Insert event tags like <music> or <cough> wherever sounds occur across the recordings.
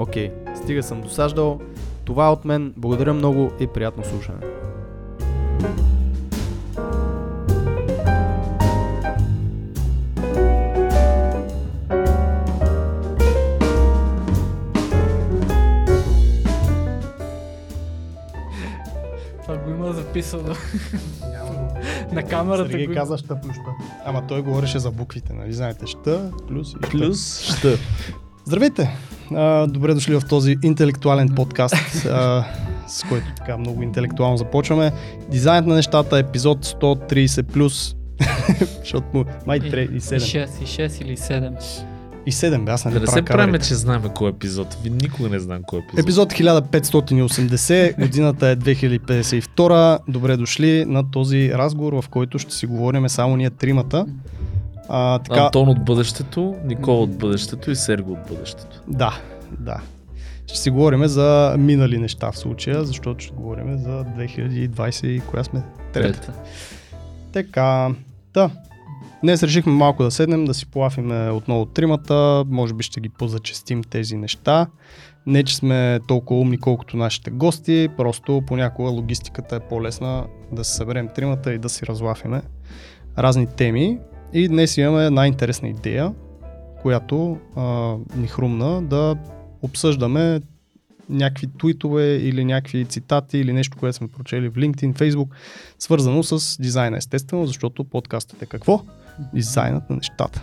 Окей, стига съм досаждал. Това е от мен. Благодаря много и приятно слушане. Това го има <laughs> записано. На камерата Сергей го каза ща ща. Ама той говореше за буквите, нали? Знаете, ща, плюс и ща. Плюс ще. Здравейте! А, добре дошли в този интелектуален подкаст, а, с който така много интелектуално започваме. Дизайнът на нещата, епизод 130 плюс, <laughs> защото му май 3 и И 7. 6, и 6 или 7. И 7 бе, аз нали Да не се правим, че знаем кой епизод. Ви никога не знам кой епизод. Епизод 1580, <laughs> годината е 2052. Добре дошли на този разговор, в който ще си говорим само ние тримата. А, така, Антон от бъдещето, Никол от бъдещето и Серго от бъдещето. Да, да. Ще си говорим за минали неща в случая, защото ще говорим за 2020 и коя сме? Трета. Така, да. Днес решихме малко да седнем, да си полафиме отново тримата, може би ще ги позачестим тези неща. Не, че сме толкова умни, колкото нашите гости, просто понякога логистиката е по-лесна да се съберем тримата и да си разлафиме разни теми. И днес имаме една интересна идея, която а, ни хрумна да обсъждаме някакви твитове или някакви цитати или нещо, което сме прочели в LinkedIn, Facebook, свързано с дизайна, естествено, защото подкастът е какво? Дизайнът на нещата.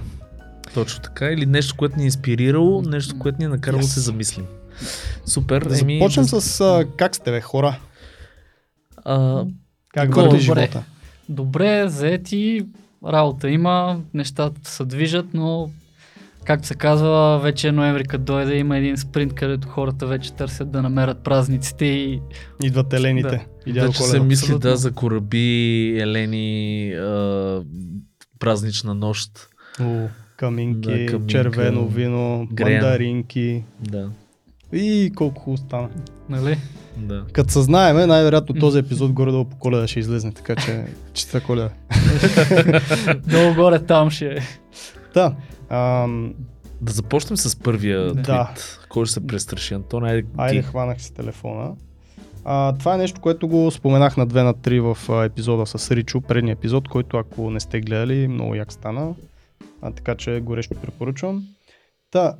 Точно така. Или нещо, което ни е инспирирало, нещо, което ни е накарало да Yes. се замислим. Супер. Да Еми, започнем с а, как сте, бе, хора? А, Как върви живота? Добре, заети, работа има, нещата се движат, но както се казва, вече е ноември като дойде, има един спринт, където хората вече търсят да намерят празниците и Идват елените. И дядо вече се мисли да за кораби, елени, а, празнична нощ. О, каминки, Да, каминка, червено вино, грен. мандаринки. Да, И колко хубаво стана. нали? да. Като съзнаеме, най-вероятно този епизод горе-долу по коледа ще излезне, така че <laughs> чиста коледа. <laughs> Долу горе там ще е. Да. Ам, Да започнем с първия твит. Да. Кой ще се престраши? Антон, айде, Айде, ти. хванах си телефона. А, това е нещо, което го споменах на 2 на 3 в а, епизода с Ричо, предния епизод, който ако не сте гледали, много як стана. А, така че горещо препоръчвам. Та,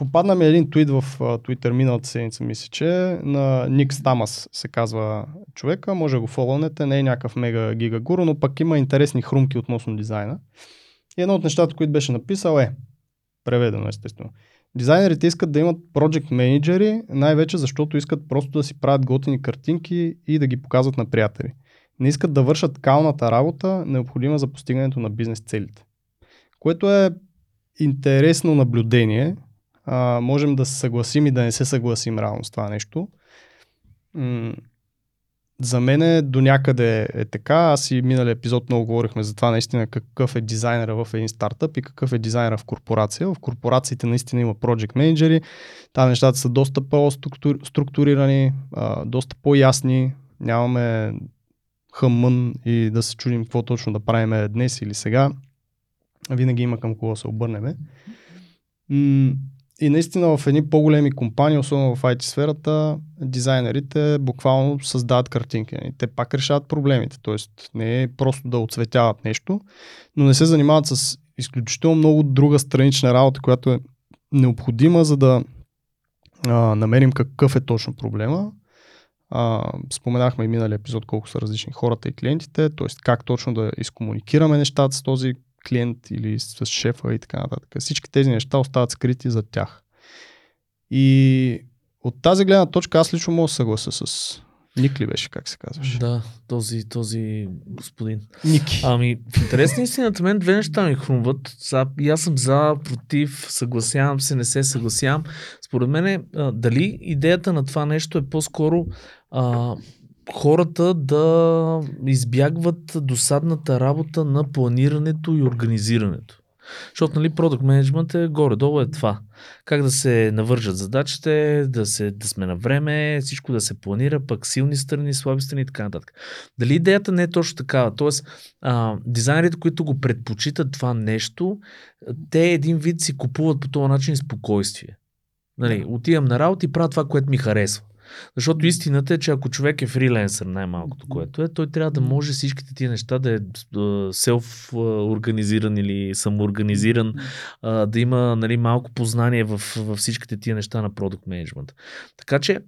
попадна ми един твит в Twitter миналата седмица, мисля, че на Ник Стамас се казва човека, може да го фолълнете, не е някакъв мега гига гуру, но пък има интересни хрумки относно дизайна. И едно от нещата, които беше написал е, преведено естествено, Дизайнерите искат да имат project менеджери, най-вече защото искат просто да си правят готини картинки и да ги показват на приятели. Не искат да вършат калната работа, необходима за постигането на бизнес целите. Което е интересно наблюдение. А, можем да се съгласим и да не се съгласим реално с това нещо. М- за мен до някъде е така. Аз и миналия епизод много говорихме за това наистина какъв е дизайнера в един стартъп и какъв е дизайнера в корпорация. В корпорациите наистина има project менеджери. Там нещата са доста по-структурирани, доста по-ясни. Нямаме хъмън и да се чудим какво точно да правим днес или сега. Винаги има към кого се обърнем. И наистина в едни по-големи компании, особено в IT сферата, дизайнерите буквално създават картинки. И те пак решават проблемите. Тоест не е просто да оцветяват нещо, но не се занимават с изключително много друга странична работа, която е необходима, за да а, намерим какъв е точно проблема А, споменахме и миналия епизод колко са различни хората и клиентите, т.е. как точно да изкомуникираме нещата с този клиент или с шефа и така нататък. Всички тези неща остават скрити за тях. И от тази гледна точка аз лично мога да съгласа с Ник ли беше, как се казваше? Да, този, този господин. Ники. Ами, в интерес на истината, мен две неща ми хрумват. За, и аз съм за, против, съгласявам се, не се съгласявам. Според мен, дали идеята на това нещо е по-скоро а, хората да избягват досадната работа на планирането и организирането. Защото, нали, продукт менеджмент е горе-долу е това. Как да се навържат задачите, да, се, да сме на време, всичко да се планира, пък силни страни, слаби страни и така нататък. Дали идеята не е точно такава? Тоест, а, дизайнерите, които го предпочитат това нещо, те един вид си купуват по този начин спокойствие. Нали, отивам на работа и правя това, което ми харесва. Защото истината е, че ако човек е фриленсър, най-малкото което е, той трябва да може всичките тия неща да е селф-организиран или самоорганизиран, да има нали, малко познание в, в всичките тия неща на продукт менеджмент. Така че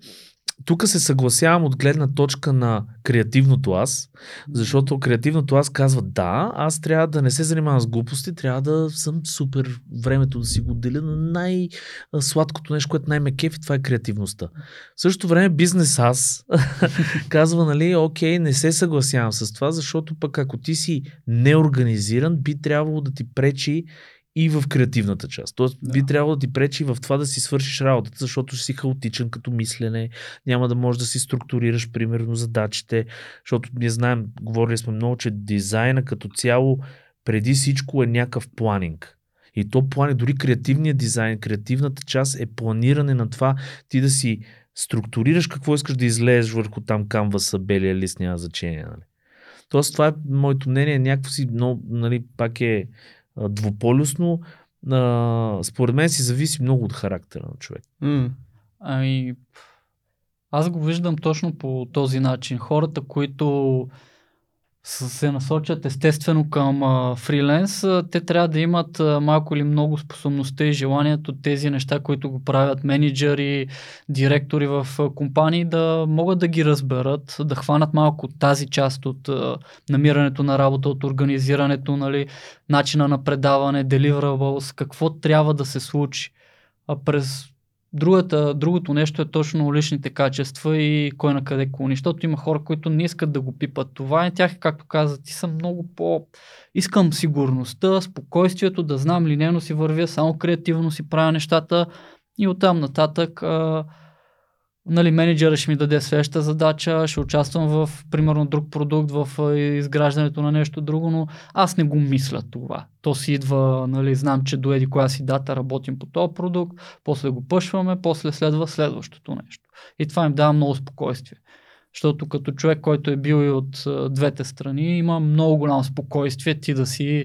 тук се съгласявам от гледна точка на креативното аз, защото креативното аз казва да, аз трябва да не се занимавам с глупости, трябва да съм супер времето да си го деля на най-сладкото нещо, което най-ме кефи, това е креативността. В същото време бизнес аз <laughs> казва, нали, окей, не се съгласявам с това, защото пък ако ти си неорганизиран, би трябвало да ти пречи и в креативната част. Тоест, да. би трябвало да ти пречи в това да си свършиш работата, защото си хаотичен като мислене, няма да можеш да си структурираш, примерно, задачите, защото ние знаем, говорили сме много, че дизайна като цяло преди всичко е някакъв планинг. И то плани, дори креативният дизайн, креативната част е планиране на това ти да си структурираш какво искаш да излезеш върху там камваса, белия лист, няма значение. Нали? Тоест, това е моето мнение, някакво си, но, нали, пак е двуполюсно, а, според мен си зависи много от характера на човек. Mm. Ами, аз го виждам точно по този начин. Хората, които се насочат естествено към а, фриленс, а, те трябва да имат а, малко или много способността и желанието тези неща, които го правят менеджери, директори в компании, да могат да ги разберат, да хванат малко тази част от намирането на работа, от организирането, нали, начина на предаване, deliverables, какво трябва да се случи. А през Другата, другото нещо е точно личните качества и кой на къде клони. Защото има хора, които не искат да го пипат това и тях, както каза, ти са много по... Искам сигурността, спокойствието, да знам линейно си вървя, само креативно си правя нещата и оттам нататък а, нали, менеджера ще ми даде следваща задача, ще участвам в, примерно, друг продукт, в изграждането на нещо друго, но аз не го мисля това. То си идва, нали, знам, че доеди коя си дата работим по този продукт, после го пъшваме, после следва следващото нещо. И това им дава много спокойствие. Защото като човек, който е бил и от двете страни, има много голямо спокойствие ти да си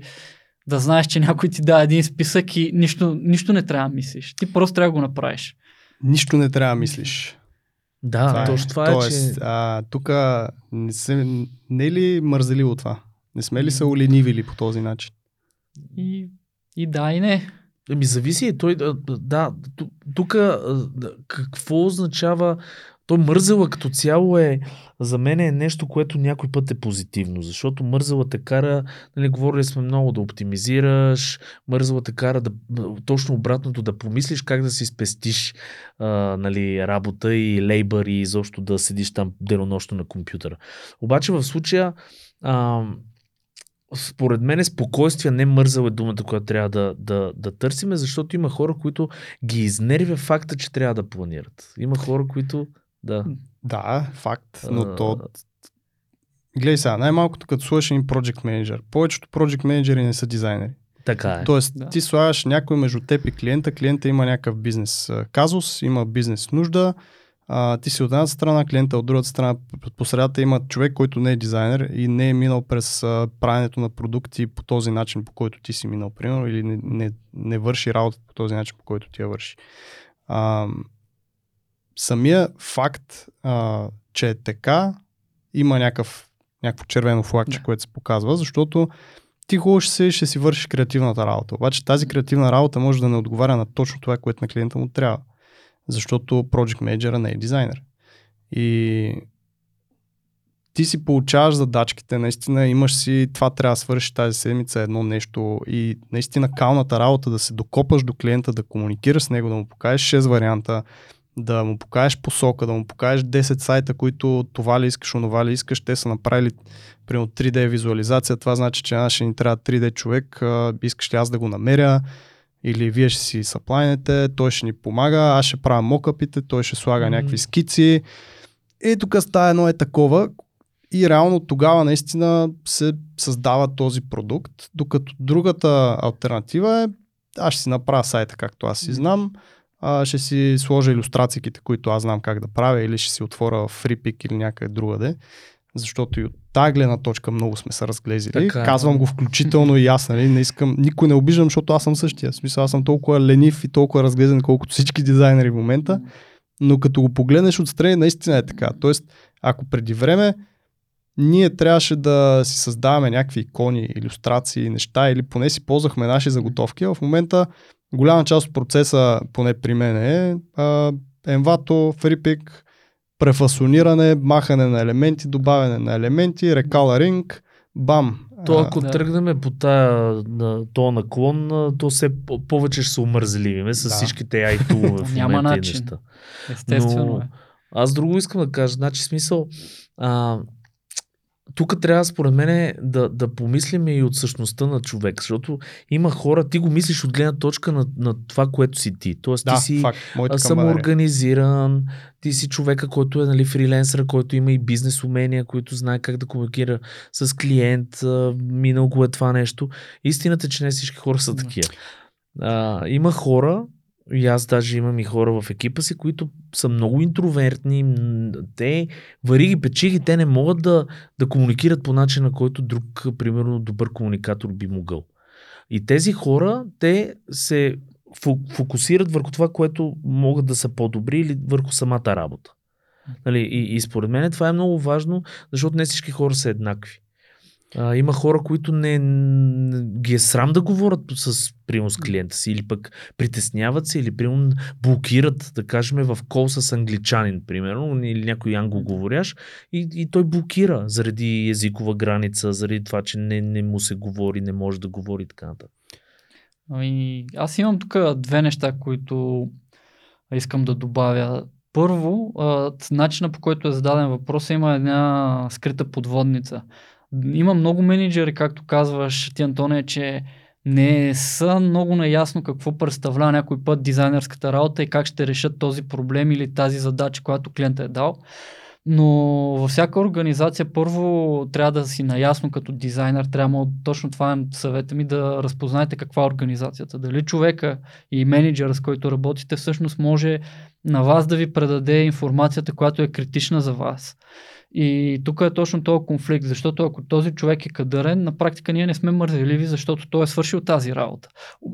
да знаеш, че някой ти дава един списък и нищо, нищо не трябва да мислиш. Ти просто трябва да го направиш. Нищо не трябва да мислиш. Да, това точно е. това е, Тоест, че... А, тук не, се, не е ли мързеливо това? Не сме ли се оленивили по този начин? И, и да, и не. Ами зависи. Той, да, тук какво означава то мързела като цяло е, за мен е нещо, което някой път е позитивно, защото мързела те кара, нали, говорили сме много да оптимизираш, мързела те кара да, точно обратното да помислиш как да си спестиш а, нали, работа и лейбър и изобщо да седиш там денонощно на компютъра. Обаче в случая а, според мен спокойствие, не мързал е думата, която трябва да, да, да търсиме, защото има хора, които ги изнервя факта, че трябва да планират. Има хора, които да. Да, факт, но а... то... Гледай сега, най-малкото като слушаш един project менеджер. Повечето project менеджери не са дизайнери. Така е. Тоест, да. ти слагаш някой между теб и клиента, клиента има някакъв бизнес казус, има бизнес нужда, а, ти си от едната страна, клиента от другата страна, по средата има човек, който не е дизайнер и не е минал през а, правенето на продукти по този начин, по който ти си минал, примерно, или не, не, не върши работа по този начин, по който ти я върши. А, самия факт, а, че е така, има някакъв, някакво червено флагче, да. което се показва, защото ти хубаво ще, си, ще си вършиш креативната работа. Обаче тази креативна работа може да не отговаря на точно това, което на клиента му трябва. Защото Project Manager не е дизайнер. И ти си получаваш задачките, наистина имаш си, това трябва да свършиш тази седмица едно нещо и наистина калната работа да се докопаш до клиента, да комуникираш с него, да му покажеш 6 варианта, да му покажеш посока, да му покажеш 10 сайта, които това ли искаш, онова ли искаш, те са направили примерно 3D визуализация, това значи, че нашия ни трябва 3D човек, искаш ли аз да го намеря, или вие ще си саплайнете, той ще ни помага, аз ще правя мокъпите, той ще слага mm-hmm. някакви скици. И тук става едно е такова, и реално тогава наистина се създава този продукт, докато другата альтернатива е аз ще си направя сайта както аз си знам, а, ще си сложа иллюстрациите, които аз знам как да правя или ще си отворя в FreePic или някъде другаде, защото и от тази гледна точка много сме се разглезили. Така, е. Казвам го включително и аз, нали? не искам, никой не обиждам, защото аз съм същия. В смисъл, аз съм толкова ленив и толкова разглезен, колкото всички дизайнери в момента, но като го погледнеш отстрани, наистина е така. Тоест, ако преди време ние трябваше да си създаваме някакви икони, иллюстрации, неща или поне си ползвахме наши заготовки. В момента голяма част от процеса, поне при мен е Envato, FreePic, префасониране, махане на елементи, добавяне на елементи, рекаларинг, бам. То ако да. тръгнем по тая, на, то наклон, то все повече ще се омързливиме с да. всичките AI тулове в <laughs> Няма начин. неща. Естествено Но, е. Аз друго искам да кажа. Значи смисъл, а, тук трябва, според мен, да, да помислим и от същността на човек, защото има хора, ти го мислиш от гледна точка на, на това, което си ти. Тоест, да, ти си факт, самоорганизиран, ти си човека, който е нали, фриленсър, който има и бизнес умения, който знае как да комуникира с клиент, минал го е това нещо. Истината е, че не всички хора са такива. А, има хора, и аз даже имам и хора в екипа си, които са много интровертни. Те вари ги, те не могат да, да комуникират по начин, на който друг, примерно, добър комуникатор би могъл. И тези хора, те се фокусират върху това, което могат да са по-добри или върху самата работа. Нали, и, и според мен това е много важно, защото не всички хора са еднакви. А, има хора, които не, не ги е срам да говорят с примус с клиента си или пък притесняват се или примерно блокират, да кажем, в кол с англичанин, примерно, или някой англоговорящ и, и той блокира заради езикова граница, заради това, че не, не му се говори, не може да говори и така нататък. Ами, аз имам тук две неща, които искам да добавя. Първо, начина по който е зададен въпрос има една скрита подводница. Има много менеджери, както казваш ти, Антоне, че не са много наясно какво представлява някой път дизайнерската работа и как ще решат този проблем или тази задача, която клиентът е дал. Но във всяка организация първо трябва да си наясно като дизайнер, трябва точно това е съвета ми да разпознаете каква е организацията. Дали човека и менеджера, с който работите, всъщност може на вас да ви предаде информацията, която е критична за вас. И тук е точно този конфликт, защото ако този човек е кадърен, на практика ние не сме мързеливи, защото той е свършил тази работа.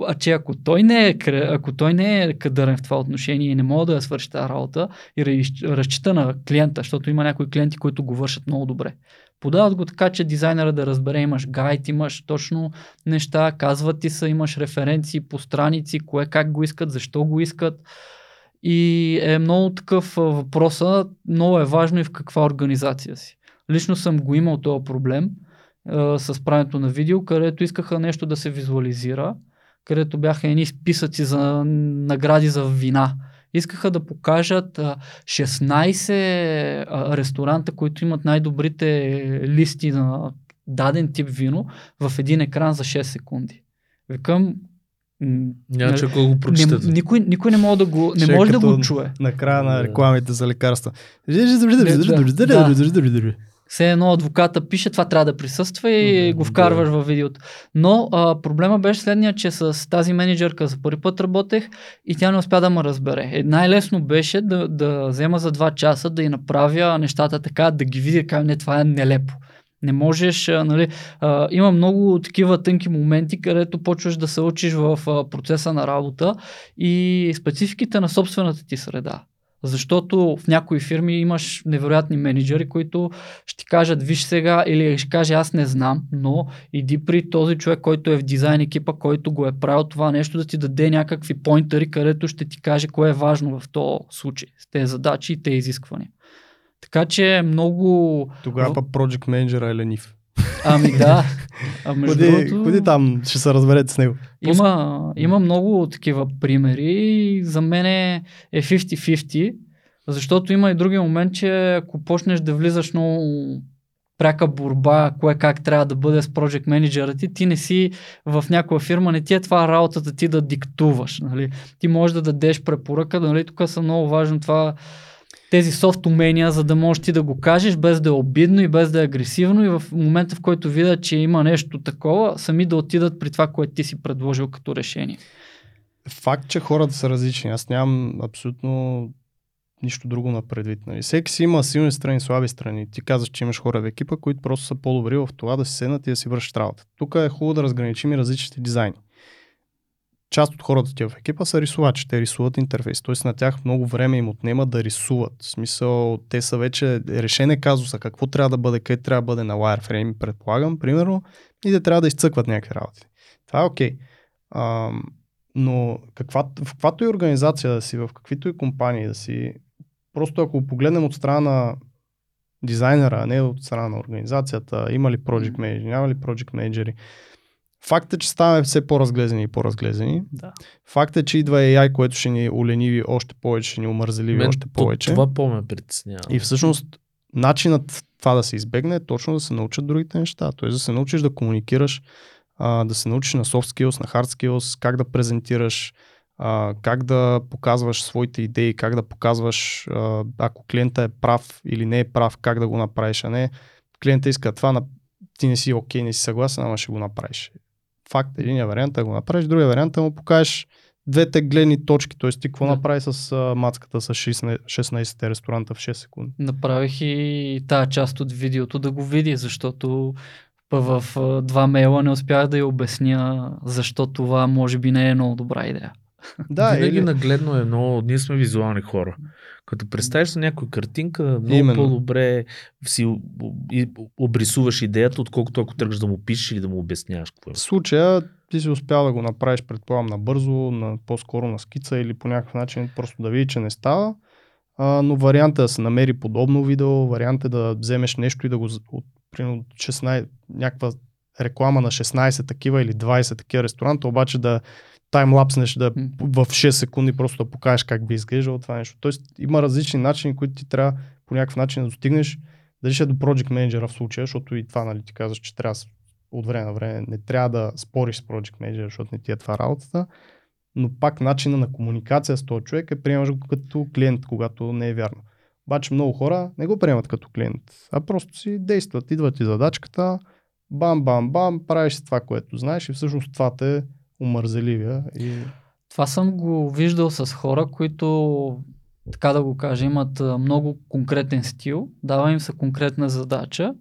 А че ако той не е, ако той не е кадърен в това отношение и не може да я свърши тази работа и разчита на клиента, защото има някои клиенти, които го вършат много добре. Подават го така, че дизайнера да разбере, имаш гайд, имаш точно неща, казват ти са, имаш референции по страници, кое как го искат, защо го искат и е много такъв въпроса, много е важно и в каква организация си. Лично съм го имал този проблем а, с правенето на видео, където искаха нещо да се визуализира, където бяха едни списъци за награди за вина. Искаха да покажат а, 16 а, ресторанта, които имат най-добрите листи на даден тип вино в един екран за 6 секунди. Викам, няма че го прочитате. Никой, никой не може да го, не може да го чуе. Накрая на рекламите за лекарства. Все едно адвоката пише, това трябва да присъства и го вкарваш във видеото. Но а, проблема беше следния, че с тази менеджерка за първи път работех и тя не успя да ме разбере. Е, най-лесно беше да, да взема за два часа да й направя нещата така, да ги видя как не, това е нелепо. Не можеш, нали, а, има много такива тънки моменти, където почваш да се учиш в а, процеса на работа и спецификите на собствената ти среда. Защото в някои фирми имаш невероятни менеджери, които ще ти кажат, виж сега, или ще каже, аз не знам, но иди при този човек, който е в дизайн екипа, който го е правил това нещо, да ти даде някакви поинтери, където ще ти каже кое е важно в този случай, с тези задачи и тези изисквания. Така че много... Тогава Project Manager е ленив. Ами да. <laughs> А между Ходи, другото, ходи там, ще се разберете с него. има, има много такива примери за мен е 50-50, защото има и други момент, че ако почнеш да влизаш много пряка борба, кое как трябва да бъде с project менеджера ти, ти не си в някоя фирма, не ти е това работата ти да диктуваш. Нали? Ти можеш да дадеш препоръка, нали? тук са много важно това тези софт умения, за да можеш ти да го кажеш без да е обидно и без да е агресивно и в момента в който видят, че има нещо такова, сами да отидат при това, което ти си предложил като решение. Факт, че хората са различни. Аз нямам абсолютно нищо друго на предвид. Нали. Всеки си има силни страни, слаби страни. Ти казваш, че имаш хора в екипа, които просто са по-добри в това да си седнат и да си вършат работа. Тук е хубаво да разграничим и различните дизайни. Част от хората ти в екипа са рисувачи, те рисуват интерфейс, т.е. на тях много време им отнема да рисуват. В смисъл, те са вече решене казуса, какво трябва да бъде, къде трябва да бъде на wireframe, предполагам, примерно, и да трябва да изцъкват някакви работи. Това е окей. Okay. но каква, в каквато и организация да си, в каквито и компании да си, Просто ако погледнем от страна на дизайнера, а не от страна на организацията, има ли project manager, няма ли project менеджери, Факт е, че ставаме все по-разглезени и по-разглезени. Да. Факт е, че идва AI, което ще ни улениви още повече, ще ни омързеливи Мен още повече. Това по-ме притеснява. И всъщност начинът това да се избегне е точно да се научат другите неща. Тоест да се научиш да комуникираш, а, да се научиш на soft skills, на hard skills, как да презентираш, а, как да показваш своите идеи, как да показваш, а, ако клиента е прав или не е прав, как да го направиш, а не клиента иска това, ти не си окей, okay, не си съгласен, ама ще го направиш. Факт, един вариант е да го направиш, другия вариант е да му покажеш двете гледни точки, т.е. ти какво да. направи с а, мацката с 16, 16 ресторанта в 6 секунди. Направих и тази част от видеото да го види, защото в два мейла не успях да я обясня защо това може би не е много добра идея. Да, Винаги или... нагледно е много, ние сме визуални хора. Като представиш на някоя картинка, много Именно. по-добре си обрисуваш идеята, отколкото ако тръгнеш да му пишеш или да му обясняваш какво е. В случая ти си успял да го направиш, предполагам, набързо, на, по-скоро на скица или по някакъв начин просто да види, че не става. А, но вариантът е да се намери подобно видео, вариант е да вземеш нещо и да го от, примерно, 16, някаква реклама на 16 такива или 20 такива ресторанта, обаче да таймлапснеш да в 6 секунди просто да покажеш как би изглеждало това нещо. Тоест има различни начини, които ти трябва по някакъв начин да достигнеш. Дали ще е до Project Manager в случая, защото и това нали, ти казваш, че трябва от време на време не трябва да спориш с Project Manager, защото не ти е това работата. Но пак начина на комуникация с този човек е приемаш го като клиент, когато не е вярно. Обаче много хора не го приемат като клиент, а просто си действат. Идват и задачката, бам, бам, бам, правиш това, което знаеш и всъщност това те умързеливия. И... Това съм го виждал с хора, които, така да го кажа, имат много конкретен стил, дава им се конкретна задача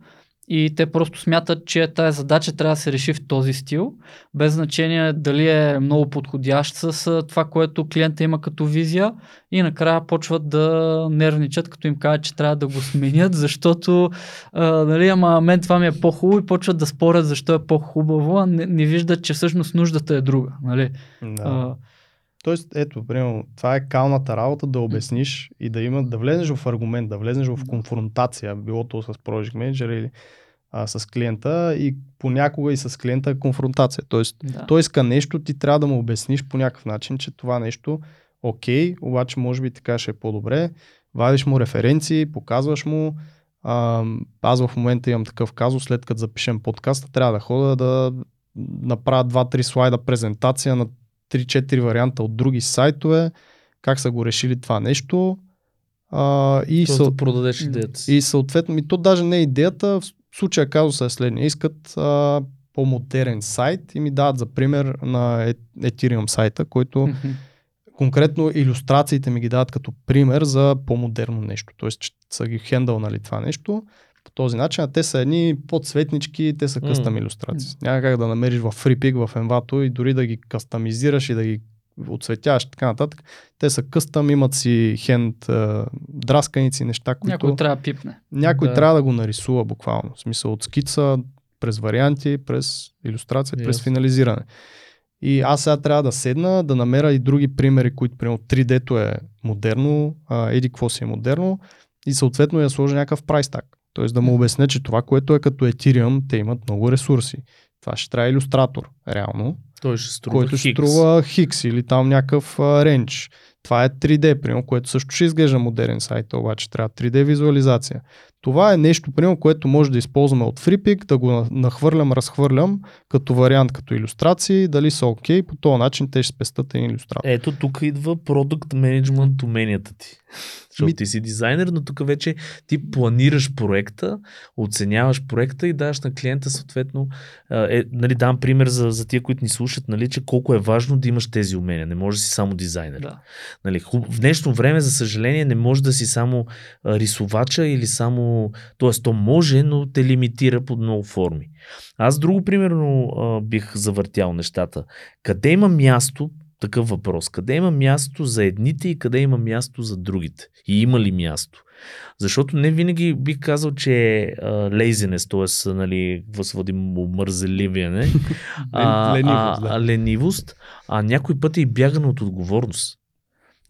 и те просто смятат, че тази задача трябва да се реши в този стил, без значение дали е много подходящ с това, което клиента има като визия и накрая почват да нервничат, като им кажат, че трябва да го сменят, защото а, нали, ама мен това ми е по-хубаво и почват да спорят защо е по-хубаво, а не, не виждат, че всъщност нуждата е друга. Нали? Да. А, Тоест, ето, примерно, това е калната работа да обясниш и да има, да влезеш в аргумент, да влезеш в конфронтация, било то с Project Manager или а, с клиента и понякога и с клиента е конфронтация. Тоест, да. той иска нещо, ти трябва да му обясниш по някакъв начин, че това нещо окей, обаче може би така ще е по-добре. Вадиш му референции, показваш му. А, аз в момента имам такъв казус, след като запишем подкаста, трябва да хода да направя 2-3 слайда презентация на 3-4 варианта от други сайтове, как са го решили това нещо. А, и, съ... да продадеш идеята И съответно, и то даже не е идеята, в случая казуса е следния. Искат а, по-модерен сайт и ми дават за пример на Ethereum сайта, който mm-hmm. конкретно иллюстрациите ми ги дават като пример за по-модерно нещо. Тоест, че са ги хендълнали това нещо по този начин, а те са едни подсветнички, те са къстъм mm. иллюстрации. Няма как да намериш в FreePic, в Envato и дори да ги кастомизираш и да ги отцветяваш и така нататък. Те са къстъм, имат си хенд драсканици, неща, които... Някой трябва да пипне. Някой да. трябва да го нарисува буквално. В смисъл от скица, през варианти, през иллюстрация, yes. през финализиране. И аз сега трябва да седна, да намеря и други примери, които, примерно 3D-то е модерно, а, еди какво си е модерно, и съответно я сложа някакъв прайс так. Тоест да му обясня, че това, което е като Ethereum, те имат много ресурси. Това ще трябва иллюстратор, реално, Той ще струва който ще струва хикс или там някакъв рендж. Това е 3D, примерно, което също ще изглежда модерен сайт, обаче трябва 3D визуализация. Това е нещо, примерно, което може да използваме от FreePic, да го на- нахвърлям, разхвърлям като вариант, като иллюстрации, дали са окей, по този начин те ще спестат един иллюстратор. Ето тук идва продукт менеджмент уменията ти. Защото Ми- ти си дизайнер, но тук вече ти планираш проекта, оценяваш проекта и даваш на клиента съответно. Е, нали, дам пример за, за тия, които ни слушат, нали, че колко е важно да имаш тези умения. Не може да си само дизайнер. Да. Нали, хуб... В днешно време, за съжаление, не може да си само рисувача или само... Тоест, то може, но те лимитира под много форми. Аз друго, примерно, бих завъртял нещата. Къде има място, такъв въпрос, къде има място за едните и къде има място за другите? И има ли място? Защото не винаги бих казал, че е лейзенес, т.е. нали, възводим мързеливяне, а, <laughs> ленивост, а, а, ленивост, а някой път е и бягане от отговорност.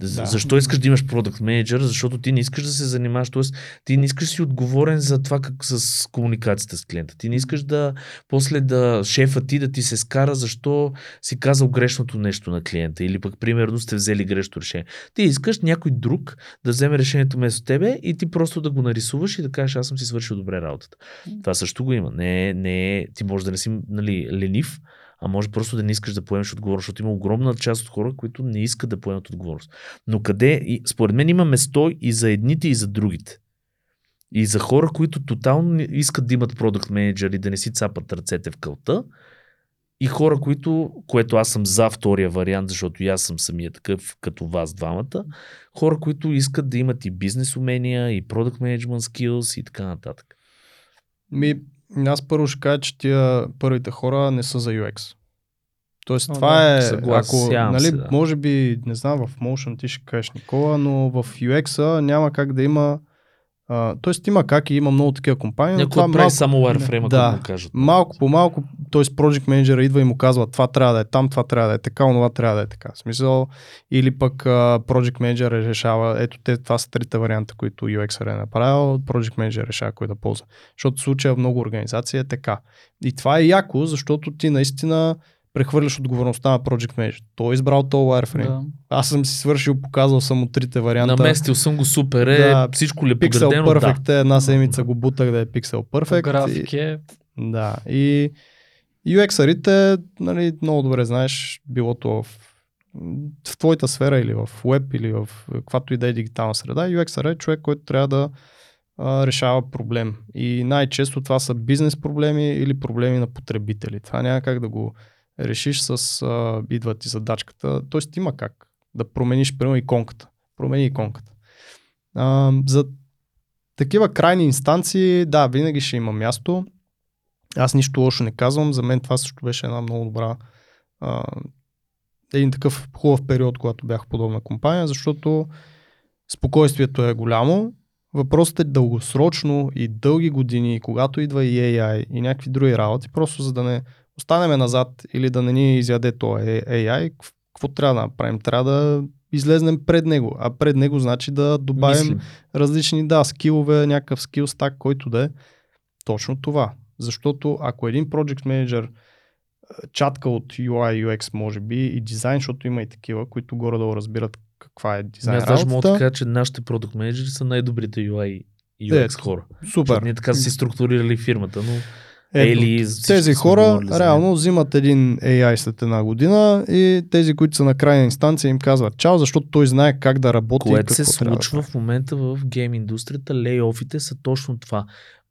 Да. Защо искаш да имаш продукт менеджер? Защото ти не искаш да се занимаваш, т.е. ти не искаш да си отговорен за това как с комуникацията с клиента. Ти не искаш да после да шефа ти да ти се скара защо си казал грешното нещо на клиента или пък примерно сте взели грешно решение. Ти искаш някой друг да вземе решението вместо тебе и ти просто да го нарисуваш и да кажеш аз съм си свършил добре работата. Това също го има. Не, е- не, е- ти може да не си нали, ленив, а може просто да не искаш да поемеш отговорност, защото има огромна част от хора, които не искат да поемат отговорност. Но къде, и, според мен има место и за едните, и за другите. И за хора, които тотално искат да имат продукт менеджери, да не си цапат ръцете в кълта, и хора, които, което аз съм за втория вариант, защото и аз съм самия такъв като вас двамата, хора, които искат да имат и бизнес умения, и продукт менеджмент skills и така нататък. Ми, аз първо ще кажа, че тия първите хора не са за UX. Тоест, О, това да, е, ако, нали, се, да. може би, не знам, в Motion ти ще кажеш Никола, но в UX-а няма как да има, тоест има как и има много такива компании, Някой това прави малко, само wireframe, Да. му кажат. малко по малко, т.е. Project Manager идва и му казва това трябва да е там, това трябва да е така, онова трябва да е така. В смисъл, или пък а, Project Manager решава, ето те, това са трите варианта, които UX е направил, Project Manager решава кой да ползва. Защото в случая в много организации е така. И това е яко, защото ти наистина прехвърляш отговорността на Project Manager. Той е избрал този wireframe. Да. Аз съм си свършил, показал съм от трите варианта. Наместил съм го супер, е, Да, всичко ли е Pixel подредено? Да. Perfect е една седмица го бутах да е Pixel Perfect. график е да, и UX-арите, нали, много добре знаеш, било то в, в твоята сфера или в веб или в каквато и да е дигитална среда, UX-ар е човек, който трябва да а, решава проблем. И най-често това са бизнес проблеми или проблеми на потребители. Това няма как да го решиш с а, идва ти задачката. Тоест има как да промениш, примерно, иконката. Промени иконката. А, за такива крайни инстанции, да, винаги ще има място. Аз нищо лошо не казвам. За мен това също беше една много добра а, един такъв хубав период, когато бях в подобна компания, защото спокойствието е голямо. Въпросът е дългосрочно и дълги години, когато идва и AI и някакви други работи, просто за да не останеме назад или да не ни изяде то AI, какво трябва да направим? Трябва да излезнем пред него, а пред него значи да добавим Мислим. различни, да, скилове, някакъв скил стак, който да е точно това. Защото ако един project manager чатка от UI, UX може би и дизайн, защото има и такива, които горе-долу разбират каква е дизайн Аз даже мога да кажа, че нашите продукт менеджери са най-добрите UI и Е, UX хора. Супер. Защото ние така са си структурирали фирмата, но Ето, всички тези хора реално взимат един AI след една година и тези, които са на крайна инстанция им казват чао, защото той знае как да работи. и което се какво трябва да случва в момента в гейм индустрията, лейофите са точно това.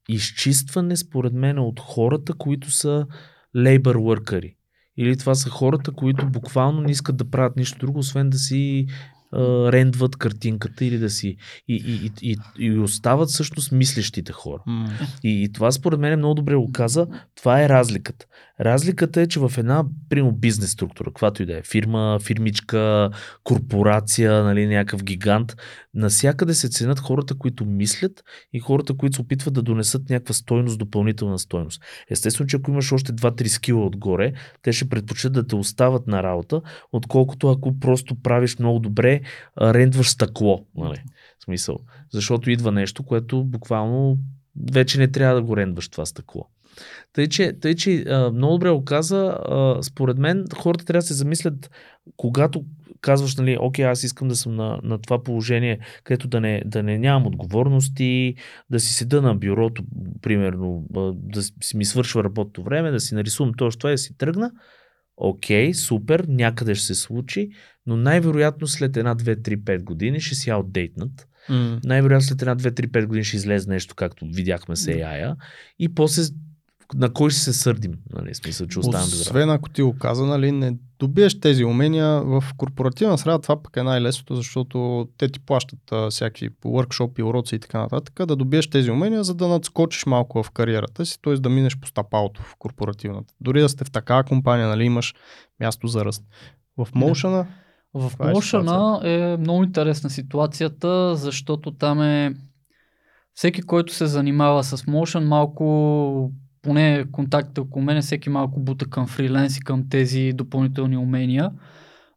Изчистване, според мен, от хората, които са labor workers. Или това са хората, които буквално не искат да правят нищо друго, освен да си а, рендват картинката или да си. И, и, и, и, и остават всъщност мислещите хора. М. И, и това според мен много добре го каза. Това е разликата. Разликата е, че в една, примерно, бизнес структура, каквато и да е, фирма, фирмичка, корпорация, нали, някакъв гигант, насякъде се ценят хората, които мислят и хората, които се опитват да донесат някаква стойност, допълнителна стойност. Естествено, че ако имаш още 2-3 скила отгоре, те ще предпочитат да те остават на работа, отколкото ако просто правиш много добре а, рендваш стъкло. Нали? В смисъл. Защото идва нещо, което буквално вече не трябва да го рендваш това стъкло. Тъй, че, тъй, че а, много добре го каза. А, според мен хората трябва да се замислят, когато казваш, нали, окей, аз искам да съм на, на това положение, където да не, да не нямам отговорности, да си седа на бюрото, примерно, да си ми свършва работното време, да си нарисувам точно това и да си тръгна. Окей, супер, някъде ще се случи, но най-вероятно след една, две, три, пет години ще си аутдейтнат. Mm. Най-вероятно след една, две, три, пет години ще излезе нещо, както видяхме с AI, и после на кой ще се сърдим, нали, смисъл, че оставам без Освен ако ти го каза, нали, не добиеш тези умения в корпоративна среда, това пък е най-лесното, защото те ти плащат а, всякакви workshop, уроци и така нататък, да добиеш тези умения, за да надскочиш малко в кариерата си, т.е. да минеш по стъпалото в корпоративната. Дори да сте в такава компания, нали, имаш място за ръст. В Motion в Motion е, е много интересна ситуацията, защото там е всеки, който се занимава с Motion, малко поне контактите около мен, всеки малко бута към фриленс и към тези допълнителни умения.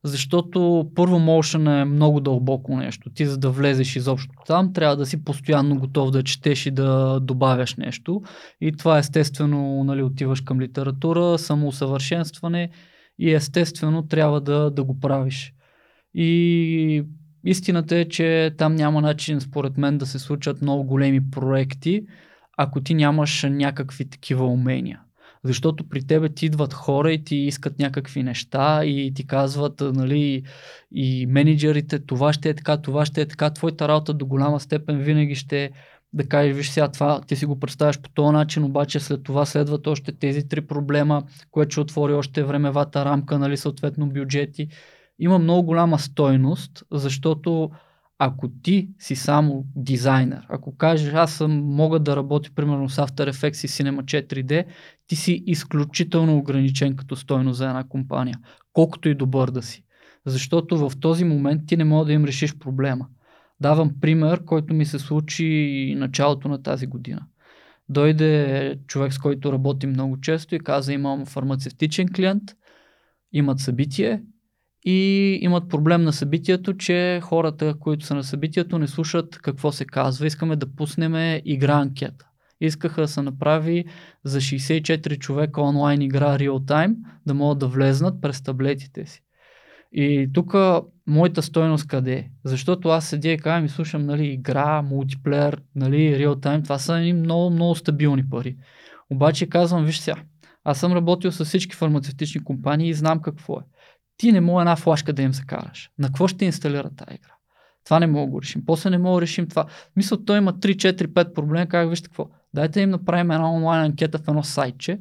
Защото първо Motion е много дълбоко нещо. Ти за да влезеш изобщо там, трябва да си постоянно готов да четеш и да добавяш нещо. И това естествено, нали, отиваш към литература, самоусъвършенстване и естествено трябва да, да го правиш. И истината е, че там няма начин, според мен, да се случат много големи проекти, ако ти нямаш някакви такива умения. Защото при тебе ти идват хора и ти искат някакви неща и ти казват, нали, и менеджерите, това ще е така, това ще е така. Твоята работа до голяма степен винаги ще да кажеш, виж сега това, ти си го представяш по този начин, обаче след това следват още тези три проблема, което ще отвори още времевата рамка, нали, съответно бюджети. Има много голяма стойност, защото ако ти си само дизайнер, ако кажеш аз съм, мога да работя примерно с After Effects и Cinema 4D, ти си изключително ограничен като стойност за една компания, колкото и добър да си. Защото в този момент ти не мога да им решиш проблема. Давам пример, който ми се случи началото на тази година. Дойде човек, с който работим много често и каза, имам фармацевтичен клиент, имат събитие и имат проблем на събитието, че хората, които са на събитието, не слушат какво се казва. Искаме да пуснем игра анкета. Искаха да се направи за 64 човека онлайн игра Real Time, да могат да влезнат през таблетите си. И тук моята стойност къде е? Защото аз седя и казвам и слушам нали, игра, мултиплеер, нали, Real Time, това са ни много, много стабилни пари. Обаче казвам, виж сега, аз съм работил с всички фармацевтични компании и знам какво е ти не мога една флашка да им закараш. На какво ще инсталира тази игра? Това не мога да го решим. После не мога да решим това. Мисля, той има 3, 4, 5 проблема. Как вижте какво? Дайте им направим една онлайн анкета в едно сайтче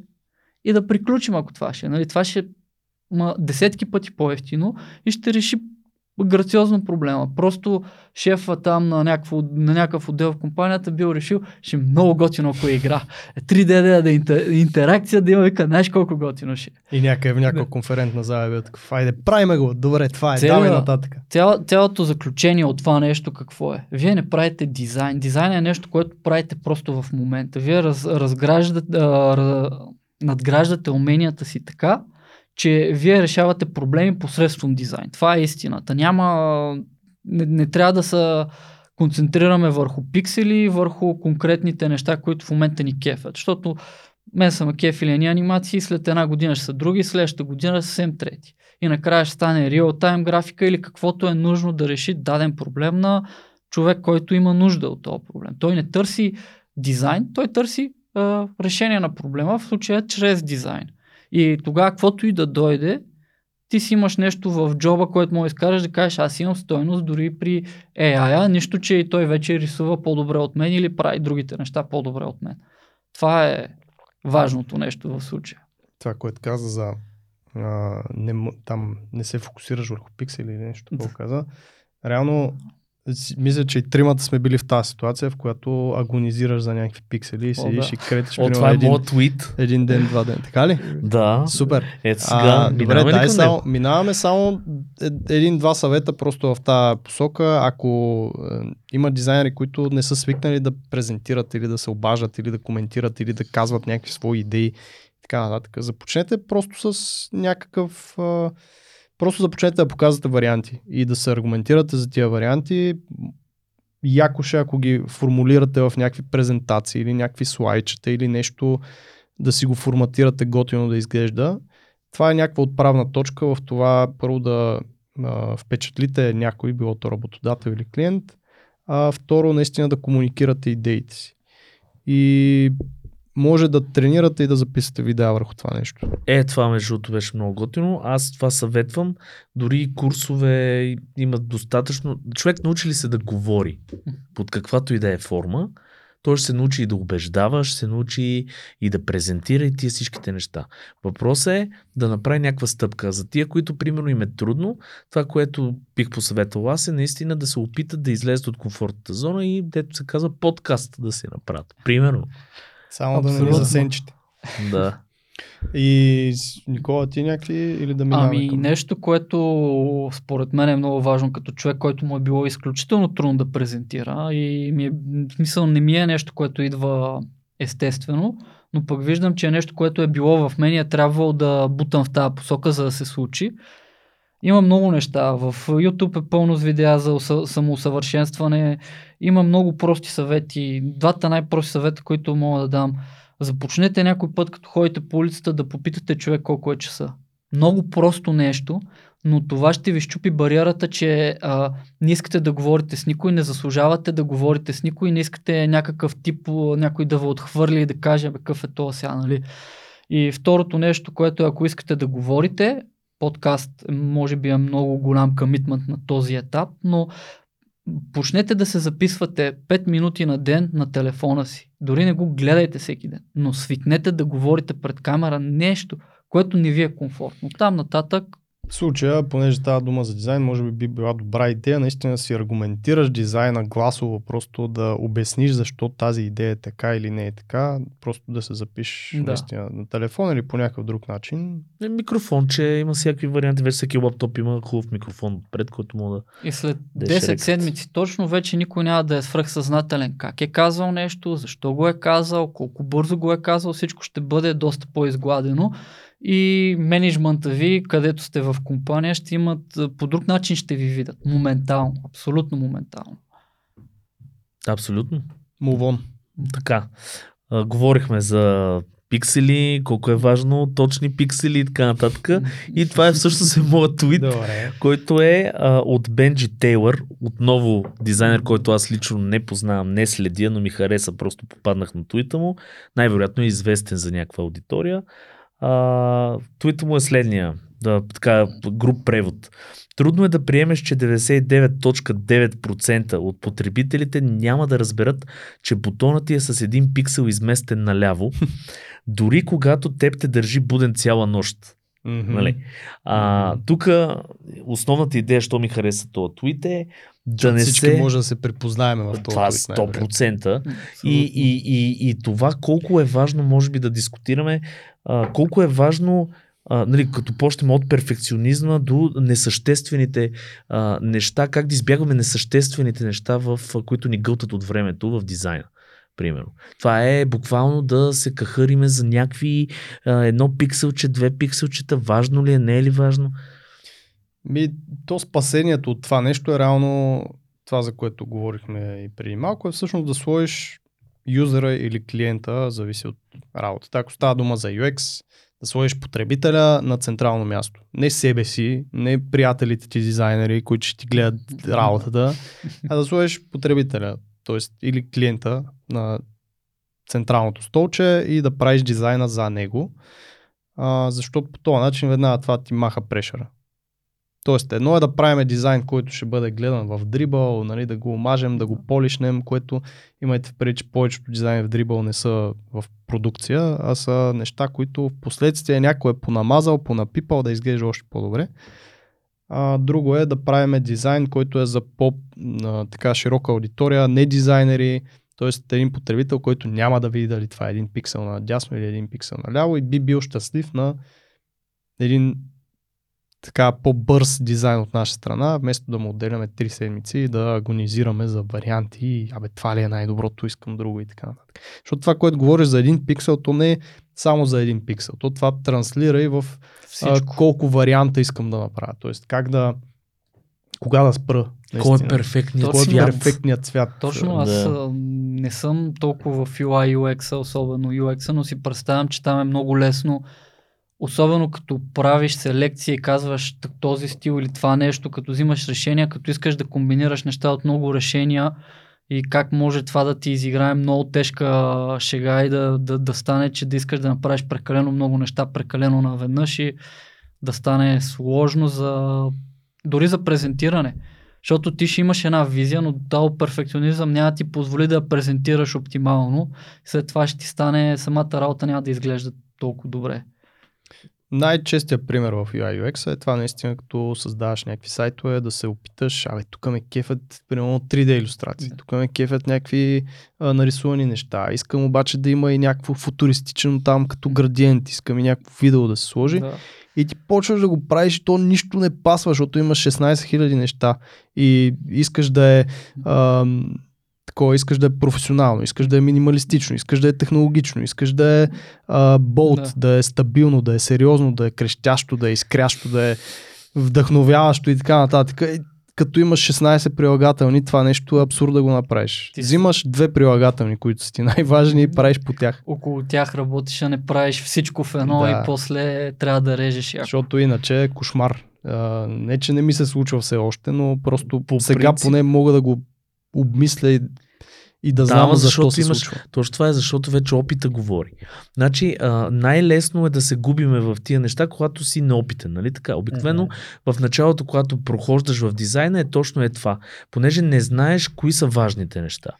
и да приключим, ако това ще. Нали? Това ще ма, десетки пъти по-ефтино и ще реши грациозно проблема. Просто шефа там на, някакво, на някакъв отдел в компанията бил решил, ще е много готино, ако е игра. 3D да, интер, интеракция да има, вика, знаеш колко готино ще е. И някъде в някаква конферентна зала е бил такъв, айде, правиме го, добре, това е, Цяло, давай нататък. Цяло, цялото заключение от това нещо какво е? Вие не правите дизайн. Дизайн е нещо, което правите просто в момента. Вие раз, разграждате, а, надграждате уменията си така, че вие решавате проблеми посредством дизайн. Това е истината. Няма. Не, не трябва да се концентрираме върху пиксели, върху конкретните неща, които в момента ни кефят. Защото мен са кефили ни анимации, след една година ще са други, следващата година са съвсем трети. И накрая ще стане реал-тайм графика или каквото е нужно да реши даден проблем на човек, който има нужда от този проблем. Той не търси дизайн, той търси а, решение на проблема, в случая чрез дизайн. И тогава, каквото и да дойде, ти си имаш нещо в джоба, което да изкараш да кажеш, аз имам стойност дори при AI, нищо, че и той вече рисува по-добре от мен или прави другите неща по-добре от мен. Това е важното нещо в случая. Това, което каза за а, не, там не се фокусираш върху пиксели или нещо, какво каза. Реално мисля, че и тримата сме били в тази ситуация, в която агонизираш за някакви пиксели и седиш да. и кретиш. О, това е един, моят твит. Един ден, два ден. Така ли? Да. Супер. Ето сега. А, добре, дай само, минаваме само един-два съвета просто в тази посока. Ако е, има дизайнери, които не са свикнали да презентират или да се обажат или да коментират или да казват някакви свои идеи и така нататък. Започнете просто с някакъв е, Просто започнете да показвате варианти и да се аргументирате за тия варианти. Яко ще, ако ги формулирате в някакви презентации или някакви слайдчета или нещо, да си го форматирате готино да изглежда. Това е някаква отправна точка в това първо да а, впечатлите някой, било то работодател или клиент, а второ наистина да комуникирате идеите си. И може да тренирате и да записате видеа върху това нещо. Е, това между другото беше много готино. Аз това съветвам. Дори и курсове имат достатъчно. Човек научи ли се да говори под каквато и да е форма, той ще се научи и да убеждава, ще се научи и да презентира и тия всичките неща. Въпросът е да направи някаква стъпка. За тия, които примерно им е трудно, това, което бих посъветвал аз е наистина да се опитат да излезат от комфортната зона и, дето се казва, подкаст да се направят. Примерно. Само да не ни Абсолютно. засенчите. Да. <laughs> И Никола, ти някакви или да минаваме Ами към... нещо, което според мен е много важно като човек, който му е било изключително трудно да презентира и ми е, в смисъл не ми е нещо, което идва естествено, но пък виждам, че е нещо, което е било в мен и е трябвало да бутам в тази посока, за да се случи. Има много неща. В YouTube е пълно с видеа за самоусъвършенстване. Има много прости съвети. Двата най-прости съвета, които мога да дам. Започнете някой път, като ходите по улицата, да попитате човек колко е часа. Много просто нещо, но това ще ви щупи бариерата, че а, не искате да говорите с никой, не заслужавате да говорите с никой, не искате някакъв тип, някой да ви отхвърли и да каже, какъв е то сега, нали? И второто нещо, което е, ако искате да говорите, подкаст може би е много голям комитмент на този етап, но почнете да се записвате 5 минути на ден на телефона си. Дори не го гледайте всеки ден, но свикнете да говорите пред камера нещо, което не ви е комфортно. Там нататък В случая, понеже става дума за дизайн, може би би била добра идея наистина да си аргументираш дизайна гласово, просто да обясниш защо тази идея е така или не е така, просто да се запишеш Да. наистина на телефон или по някакъв друг начин. Е, Микрофон, че има всякакви варианти. Вече всеки лаптоп има хубав микрофон пред, който мога да... и след Да е 10 шрекът. седмици точно вече никой няма да е свръхсъзнателен как е казал нещо, защо го е казал, колко бързо го е казал, всичко ще бъде доста по-изгладено и менеджмента ви, където сте в компания, ще имат по друг начин ще ви видят. Моментално, абсолютно моментално. Абсолютно. Move on. Така. А, говорихме за пиксели, колко е важно, точни пиксели и така нататък. И това е всъщност е моят твит, Добре. който е а, от Бенджи Тейлър, отново дизайнер, който аз лично не познавам, не следя, но ми хареса, просто попаднах на твита му. Най-вероятно е известен за някаква аудитория. А, твита му е следния, да, така, груп превод. Трудно е да приемеш, че 99.9% от потребителите няма да разберат, че бутонът ти е с един пиксел изместен наляво, <laughs> дори когато теб те държи буден цяла нощ. Мгм. Нали? А, тук основната идея, що ми хареса този твит е да не всички се... може да се припознаеме в този Това твит, най-вероятно. 100%. И, Абсолютно. и, и, и това колко е важно, може би да дискутираме, а, колко е важно, а, нали, като почнем от перфекционизма до несъществените а, неща, как да избягваме несъществените неща, в, а, които ни гълтат от времето в дизайна. Примерно. Това е буквално да се кахариме за някакви а, едно пикселче, две пикселчета, важно ли е, не е ли важно. Ми, то спасението от това нещо е реално това, за което говорихме и преди малко, е всъщност да сложиш юзера или клиента, зависи от работата. Ако става дума за UX, да сложиш потребителя на централно място. Не себе си, не приятелите ти дизайнери, които ще ти гледат работата, а да сложиш потребителя, т.е. или клиента на централното столче и да правиш дизайна за него. А, защото по този начин веднага това ти маха прешера. Тоест, едно е да правим дизайн, който ще бъде гледан в дрибъл, нали, да го омажем, да го полишнем, което имайте в предвид, че повечето дизайни в дрибъл не са в продукция, а са неща, които в последствие някой е понамазал, понапипал да изглежда още по-добре. А, друго е да правим дизайн, който е за по а, така широка аудитория, не дизайнери, т.е. един потребител, който няма да види дали това е един пиксел на дясно или един пиксел наляво и би бил щастлив на един така по-бърз дизайн от наша страна, вместо да му отделяме 3 седмици и да агонизираме за варианти и абе това ли е най-доброто, искам друго и така нататък. Защото това, което говориш за един пиксел, то не е само за един пиксел. То това транслира и в а, колко варианта искам да направя. Тоест как да кога да спра. Кой е перфектният Кой е цвят? перфектният цвят? Точно, аз Да. не съм толкова в UI UX, особено UX, но си представям, че там е много лесно. Особено като правиш селекция и казваш «Так, този стил или това нещо, като взимаш решения, като искаш да комбинираш неща от много решения и как може това да ти изиграе много тежка шега и да, да, да стане, че да искаш да направиш прекалено много неща, прекалено наведнъж и да стане сложно за дори за презентиране. Защото ти ще имаш една визия, но този перфекционизъм няма да ти позволи да я презентираш оптимално. След това ще ти стане, самата работа няма да изглежда толкова добре. Най-честият пример в UI UX е това наистина, като създаваш някакви сайтове, да се опиташ, абе, тук ме кефят, примерно 3D иллюстрации, Да. тук ме кефят някакви а, нарисувани неща. Искам обаче да има и някакво футуристично там, като градиент, искам и някакво видео да се сложи. Да. И ти почваш да го правиш и то нищо не пасва, защото имаш 16 000 неща и искаш да е ам, такова, искаш да е професионално, искаш да е минималистично, искаш да е технологично, искаш да е а, болт, да. Да. е стабилно, да е сериозно, да е крещящо, да е изкрящо, да е вдъхновяващо и така нататък. И като имаш 16 прилагателни, това нещо е абсурд да го направиш. Ти Взимаш две прилагателни, които са ти <laughs> най-важни и правиш по тях. Около тях работиш, а не правиш всичко в едно Да. и после трябва да режеш яко. Защото иначе е кошмар. А, не, че не ми се случва все още, но просто По сега принцип. поне мога да го обмисля и, и да Да, знам ама защо се имаш- случва. Точно това е, защото вече опита говори. Значи, а, най-лесно е да се губиме в тия неща, когато си неопитен, нали така? Обикновено в началото, когато прохождаш в дизайна, е точно е това. Понеже не знаеш кои са важните неща.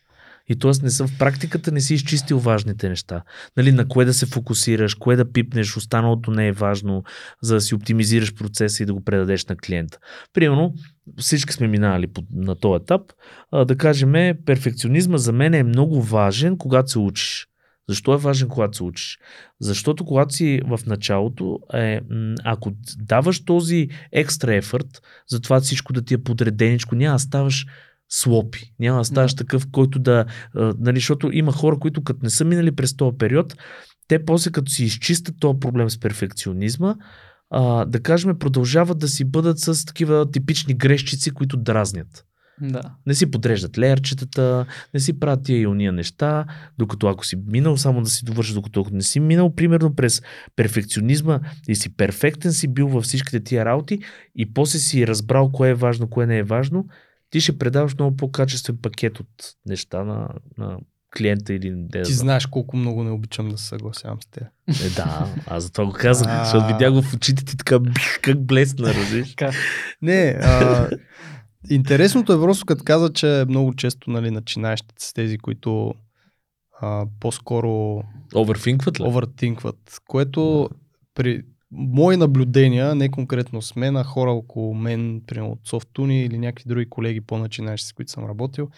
И т.е. не са в практиката не си изчистил важните неща. Нали, на кое да се фокусираш, кое да пипнеш, останалото не е важно, за да си оптимизираш процеса и да го предадеш на клиента. Примерно, всички сме минали на този етап. Да кажем, перфекционизма за мен е много важен, когато се учиш. Защо е важен, когато се учиш? Защото когато си в началото, е, ако даваш този екстра ефорт, за това всичко да ти е подреденичко, няма ставаш слопи. Няма да ставаш такъв, който да... Нали, защото има хора, които като не са минали през този период, те после като си изчистят този проблем с перфекционизма, а, да кажем, продължават да си бъдат с такива типични грешчици, които дразнят. Да. Не си подреждат леерчетата, не си правят тия и уния неща, докато ако си минал, само да си довършиш, докато ако не си минал, примерно през перфекционизма и си перфектен си бил във всичките тия работи и после си разбрал кое е важно, кое не е важно, ти ще предаваш много по-качествен пакет от неща на, на клиента или не Ти знаеш колко много не обичам да се съгласявам с теб. Е, да, аз за това го казах, А. защото видях в очите ти така бих, как блесна, разбираш. Не, а, интересното е просто като каза, че много често нали, начинаещите с тези, които а, по-скоро Оверфинкват ли? овертинкват, което при мои наблюдения, не конкретно с мен, а хора около мен, примерно от Softuni или някакви други колеги по-начинаещи, с които съм работил,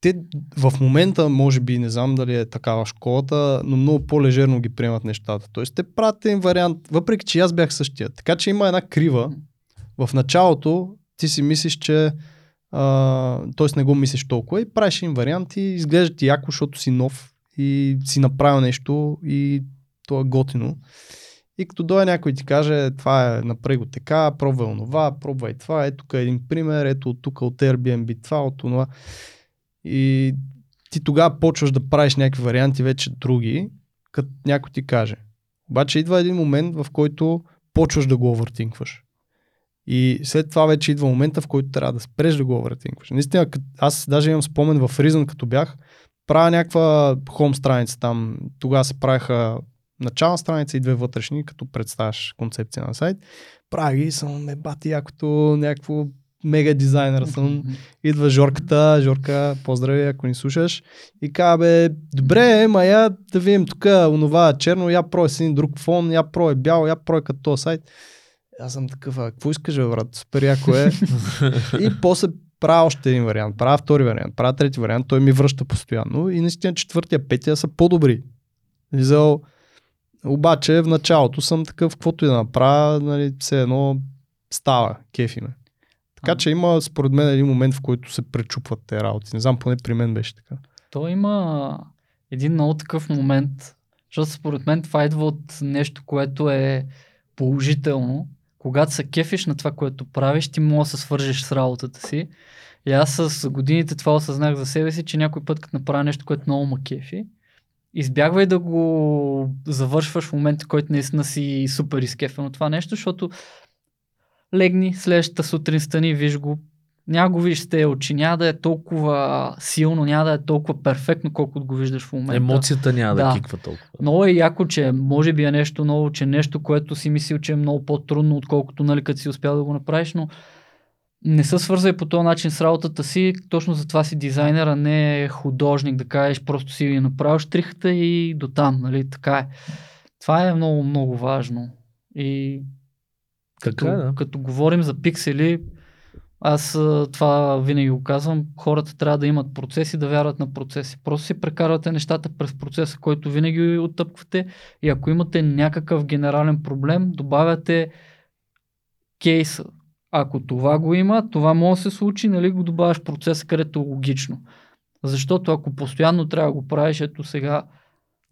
те в момента, може би, не знам дали е такава школата, но много по-лежерно ги приемат нещата. Тоест, те правят един вариант, въпреки че аз бях същия. Така че има една крива. В началото ти си мислиш, че т.е. не го мислиш толкова и правиш един вариант изглежда ти яко, защото си нов и си направил нещо и то е готино. И като дойде някой ти каже, това е направи го така, пробвай онова, пробвай това, ето тук е един пример, ето от тук от Airbnb това, от това. И ти тогава почваш да правиш някакви варианти вече други, като някой ти каже. Обаче идва един момент, в който почваш да го овъртинкваш. И след това вече идва момента, в който трябва да спреш да го овъртинкваш. Наистина, аз даже имам спомен в Reason, като бях, правя някаква хом страница там. Тогава се правиха начална страница и две вътрешни, като представяш концепция на сайт. Правя ги и съм ме бати якото някакво мега дизайнер съм. <laughs> Идва Жорката, Жорка, поздрави, ако ни слушаш. И казва, бе, добре, ма я да видим тук, онова черно, я прой с един друг фон, я прой бял, я прой като този сайт. Аз съм такъв, а какво искаш, бе, брат? Супер яко е. <laughs> и после правя още един вариант, правя втори вариант, правя трети вариант, той ми връща постоянно и наистина четвъртия, петия са по-добри. Визал, Обаче в началото съм такъв, каквото и да направя, нали, все едно става, кефи ме. Така А. че има според мен един момент, в който се пречупват те работи. Не знам, поне при мен беше така. То има един много такъв момент, защото според мен това идва от нещо, което е положително. Когато се кефиш на това, което правиш, ти можеш да се свържеш с работата си. И аз с годините това осъзнах за себе си, че някой път, като направя нещо, което много ма кефи, избягвай да го завършваш в момента, който наистина си супер изкефен от това нещо, защото легни, следващата сутрин стани, виж го, няма го виж с тези очи, няма да е толкова силно, няма да е толкова перфектно, колкото го виждаш в момента. Емоцията няма да, Да. киква толкова. Много е яко, че може би е нещо ново, че нещо, което си мислил, че е много по-трудно, отколкото нали, като си успял да го направиш, но не се свързвай по този начин с работата си, точно за това си дизайнер, а не художник, да кажеш, просто си направил штрихата и до там, нали, така е. Това е много, много важно. И Така като, е, да. като говорим за пиксели, аз това винаги го казвам, хората трябва да имат процеси, да вярват на процеси. Просто си прекарвате нещата през процеса, който винаги оттъпквате и ако имате някакъв генерален проблем, добавяте кейса. Ако това го има, това може да се случи, нали го добавяш в процеса, където е логично. Защото ако постоянно трябва да го правиш, ето сега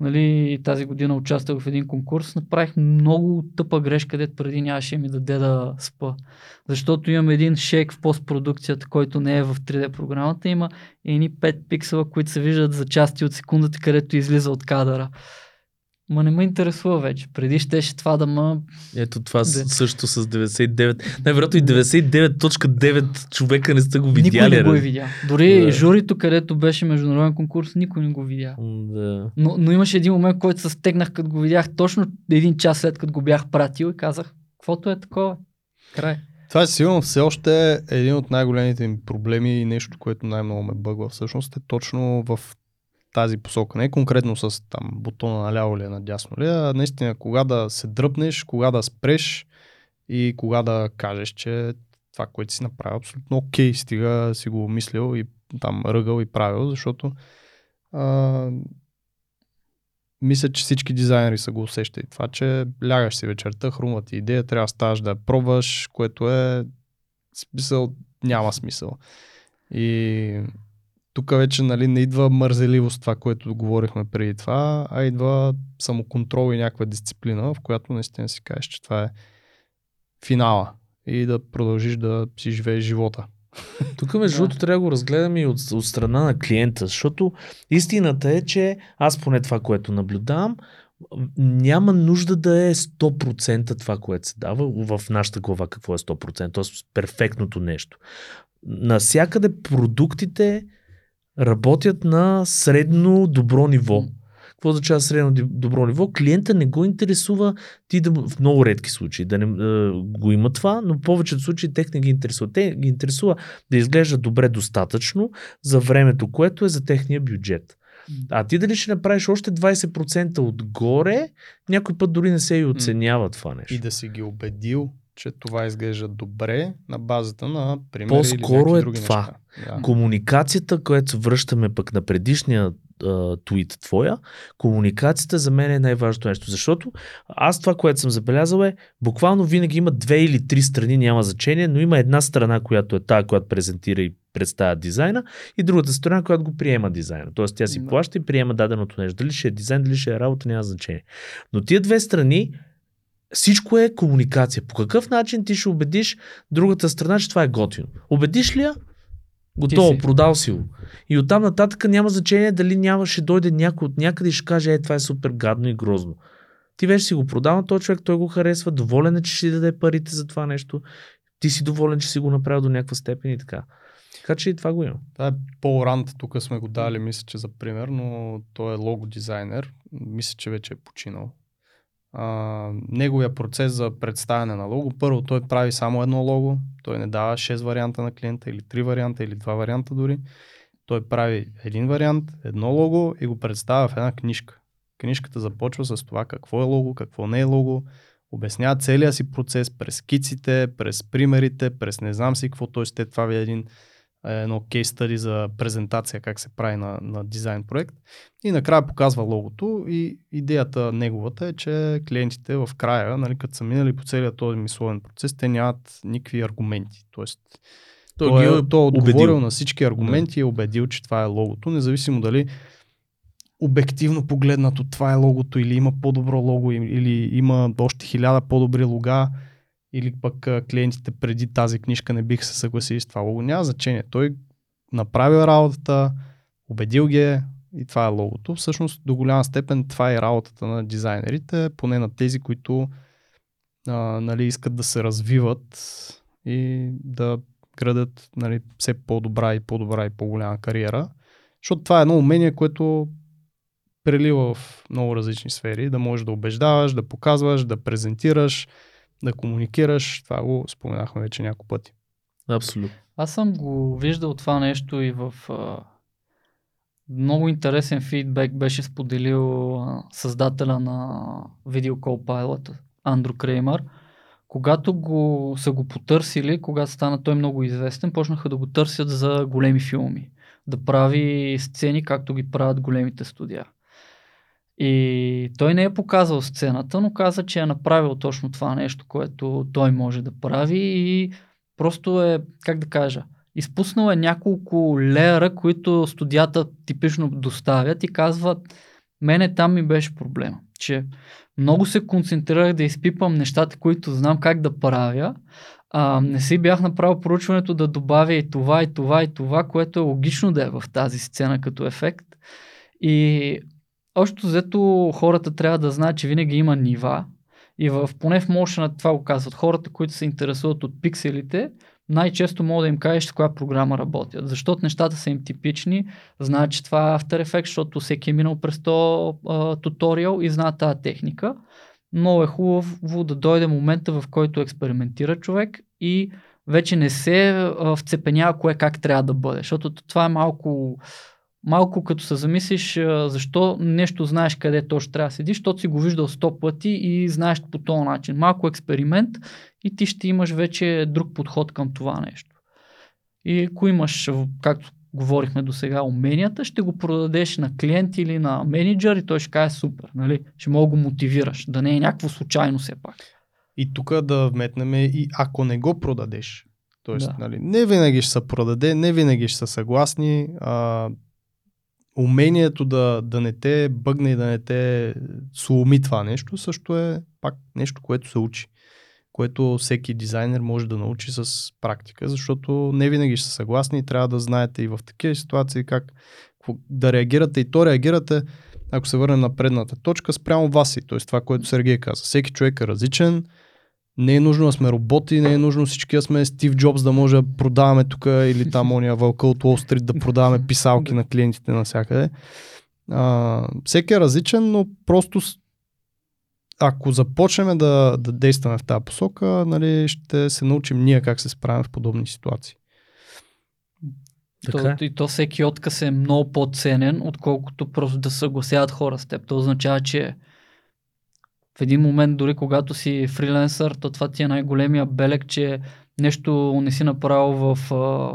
нали, тази година участвах в един конкурс, направих много тъпа грешка, където преди нямаше ми даде да спа. Защото имам един шейк в постпродукцията, който не е в 3D програмата, има едни 5 пиксела, които се виждат за части от секундата, където излиза от кадъра. Ма не ме интересува вече. Преди щеше това да ма... Ето това Да. също с 99. Най-вероятно и 99.9 човека не сте го Никой видяли. не го е раз- видя. Дори Да. журито, където беше международен конкурс, никой не го видя. Да. Но, но имаше един момент, който се стегнах, като го видях точно един час след като го бях пратил и казах, каквото е такова. Край. Това е сигурно все още е един от най-големите ми проблеми и нещо, което най-много ме бъгва всъщност е точно в тази посока. Не конкретно с там бутона наляво или надясно ли, а наистина кога да се дръпнеш, кога да спреш и кога да кажеш, че това, което си направил, е абсолютно окей, стига си го мислил и там ръгал и правил, защото а, мисля, че всички дизайнери са го усещали. Това, че лягаш си вечерта, хрумва ти идея, трябва да ставаш да я пробваш, което е смисъл, няма смисъл. И тук вече нали, не идва мързеливост, това, което говорихме преди това, а идва самоконтрол и някаква дисциплина, в която наистина си кажеш, че това е финала и да продължиш да си живееш живота. Тук между Да. другото трябва да го разгледаме и от, от страна на клиента, защото истината е, че аз поне това, което наблюдавам, няма нужда да е 100% това, което се дава в нашата глава, какво е 100%, т.е. перфектното нещо. Насякъде продуктите работят на средно добро ниво. Какво означава средно добро ниво? Клиента не го интересува ти да, в много редки случаи да не, е, го има това, но в повечето случаи тех не ги интересува. Те ги интересува да изглежда добре достатъчно за времето, което е за техния бюджет. А ти дали ще направиш още 20% отгоре, някой път дори не се и оценява това нещо. И да си ги убедил, че това изглежда добре на базата на примери По-скоро или е други това. неща. Да. Комуникацията, която се връщаме пък на предишния а, твит твоя, комуникацията за мен е най-важното нещо. Защото аз това, което съм забелязал е, буквално винаги има две или три страни, няма значение, но има една страна, която е тая, която презентира и представя дизайна, и другата страна, която го приема дизайна. Тоест тя си Да. плаща и приема даденото нещо. Дали ще е дизайн, дали ще е работа, няма значение. Но тия две страни, всичко е комуникация. По какъв начин ти ще убедиш другата страна, че това е готино? Убедиш ли я? Готово, си. продал си го. И оттам нататък няма значение дали няма, ще дойде някой от някъде и ще каже, е, това е супер гадно и грозно. Ти вече си го продал на този човек, той го харесва, доволен е, че ще даде парите за това нещо. Ти си доволен, че си го направил до някаква степен и така. Така че и това го има. Това е Пол тук сме го дали, мисля, че за пример, но той е лого дизайнер. Мисля, че вече е починал. А, неговия процес за представяне на лого, първо той прави само едно лого, той не дава 6 варианта на клиента или 3 варианта или 2 варианта дори. Той прави един вариант, едно лого и го представя в една книжка. Книжката започва с това какво е лого, какво не е лого, обяснява целия си процес през скиците, през примерите, през не знам си какво, т.е. това ви е един едно кейс стади за презентация как се прави на, на дизайн проект и накрая показва логото и идеята неговата е, че клиентите в края, нали, като са минали по целият този мисловен процес, те нямат никакви аргументи. Тоест, той, той, е, той е отговорил убедил. на всички аргументи да. и е убедил, че това е логото, независимо дали обективно погледнато това е логото или има по-добро лого или има още хиляда по-добри лога или пък клиентите преди тази книжка не биха се съгласили с това лого. Няма значение. Той направил работата, убедил ги е и това е логото. Всъщност до голяма степен това е работата на дизайнерите, поне на тези, които а, нали, искат да се развиват и да градят нали, все по-добра и по-добра и по-голяма кариера. Защото това е едно умение, което прелива в много различни сфери, да можеш да убеждаваш, да показваш, да презентираш, да комуникираш. Това го споменахме вече няколко пъти. Абсолютно. Аз съм го виждал това нещо и в а, много интересен фидбек беше споделил а, създателя на Video Call Pilot, Андрю Креймър. Когато го, са го потърсили, когато стана той много известен, почнаха да го търсят за големи филми. Да прави сцени, както ги правят големите студия. И той не е показал сцената, но каза, че е направил точно това нещо, което той може да прави и просто е, как да кажа, изпуснал е няколко леера, които студията типично доставят и казват, мене там ми беше проблема, че много се концентрирах да изпипам нещата, които знам как да правя, а, не си бях направил проучването да добавя и това, и това, и това, което е логично да е в тази сцена като ефект. И Общо взето хората трябва да знаят, че винаги има нива и в, поне в Motion това го казват. Хората, които се интересуват от пикселите, най-често мога да им кажеш с коя програма работят. Защото нещата са им типични, знаят, че това е After Effects, защото всеки е минал през то туториал и знае тази техника. Много е хубаво да дойде момента, в който експериментира човек и вече не се вцепенява кое как трябва да бъде. Защото това е малко малко като се замислиш защо нещо знаеш къде точно трябва да седиш, защото си го виждал сто пъти и знаеш по този начин. Малко експеримент и ти ще имаш вече друг подход към това нещо. И ако имаш, както говорихме до сега, уменията, ще го продадеш на клиент или на менеджер и той ще каже супер, нали? ще мога го мотивираш, да не е някакво случайно все пак. И тук да вметнем и ако не го продадеш, Тоест, да. нали, не винаги ще се продаде, не винаги ще са съгласни. А, умението да, да не те бъгне и да не те сломи това нещо, също е пак нещо, което се учи. Което всеки дизайнер може да научи с практика, защото не винаги ще са съгласни и трябва да знаете и в такива ситуации как да реагирате и то реагирате, ако се върнем на предната точка, спрямо вас и, т.е. това, което Сергей каза. Всеки човек е различен, не е нужно да сме роботи, не е нужно всички да сме Стив Джобс да може да продаваме тук или там ония вълка от Уолл Стрит да продаваме писалки на клиентите навсякъде. А, всеки е различен, но просто ако започнем да, да действаме в тази посока, нали, ще се научим ние как се справим в подобни ситуации. Така. То, и то всеки отказ е много по-ценен, отколкото просто да съгласяват хора с теб. То означава, че в един момент, дори когато си фриленсър, то това ти е най-големия белег, че нещо не си направил в а,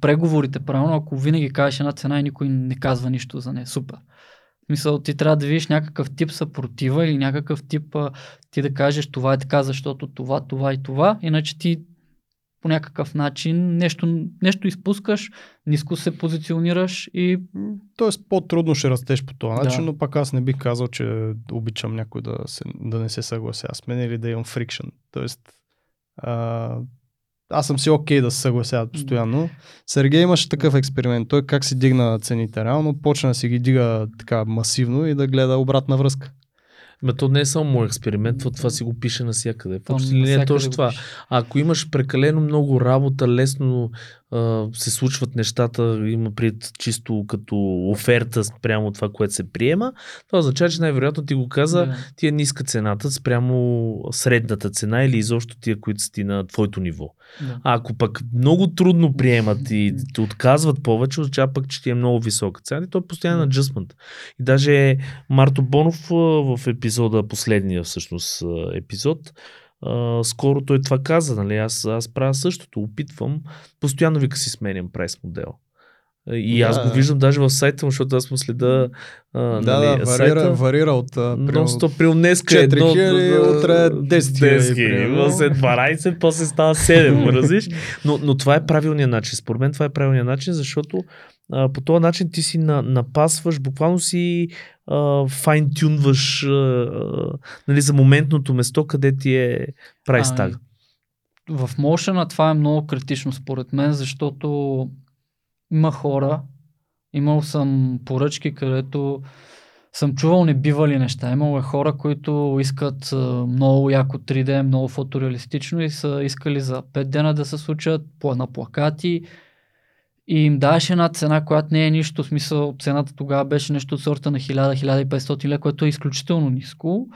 преговорите правилно, ако винаги кажеш една цена и никой не казва нищо за нея. Супер. В смисъл, ти трябва да видиш някакъв тип съпротива или някакъв тип а, ти да кажеш това е така, защото това, това и това, иначе ти по някакъв начин нещо, нещо изпускаш, ниско се позиционираш и... Тоест по-трудно ще растеш по този начин, да. но пак аз не бих казал, че обичам някой да, се, да не се съглася с мен или да имам фрикшн. Тоест а, аз съм си окей okay да се съгласяват постоянно. Сергей имаше такъв експеримент. Той как си дигна цените реално, почна да си ги дига така масивно и да гледа обратна връзка. Ме то не е само експеримент, това, това си го пише навсякъде. Почти не е точно това. Ако имаш прекалено много работа, лесно се случват нещата, има пред чисто като оферта спрямо това, което се приема, това означава, че най-вероятно ти го каза, да. ти е ниска цената спрямо средната цена или изобщо тия, които са ти на твоето ниво. Да. А ако пък много трудно приемат и <laughs> те отказват повече, означава пък, че ти е много висока цена и то е постоянен аджъстмент. И даже Марто Бонов в епизода, последния всъщност епизод, а, скоро той това каза, нали, аз, аз правя същото, опитвам, постоянно вика си сменям прайс модел. И аз Да. го виждам даже в сайта му, защото аз му следа а, Да, нали, да, сайта. варира, варира от... а, примерно, Но 100 при днеска е 4000, едно, утре 10 000, 10 примерно. след 12, после става 7, <laughs> разбираш? Но, но това е правилният начин. Според мен това е правилният начин, защото а, по този начин ти си на, напасваш, буквално си файн-тюнваш нали, за моментното место, къде ти е прайс Ами, тага. В Motion това е много критично според мен, защото има хора, имал съм поръчки, където съм чувал небивали неща. Имало е хора, които искат а, много яко 3D, много фотореалистично и са искали за 5 дена да се случат по на плакати и им даваш една цена, която не е нищо. В смисъл, цената тогава беше нещо от сорта на 1000-1500 лева, което е изключително ниско.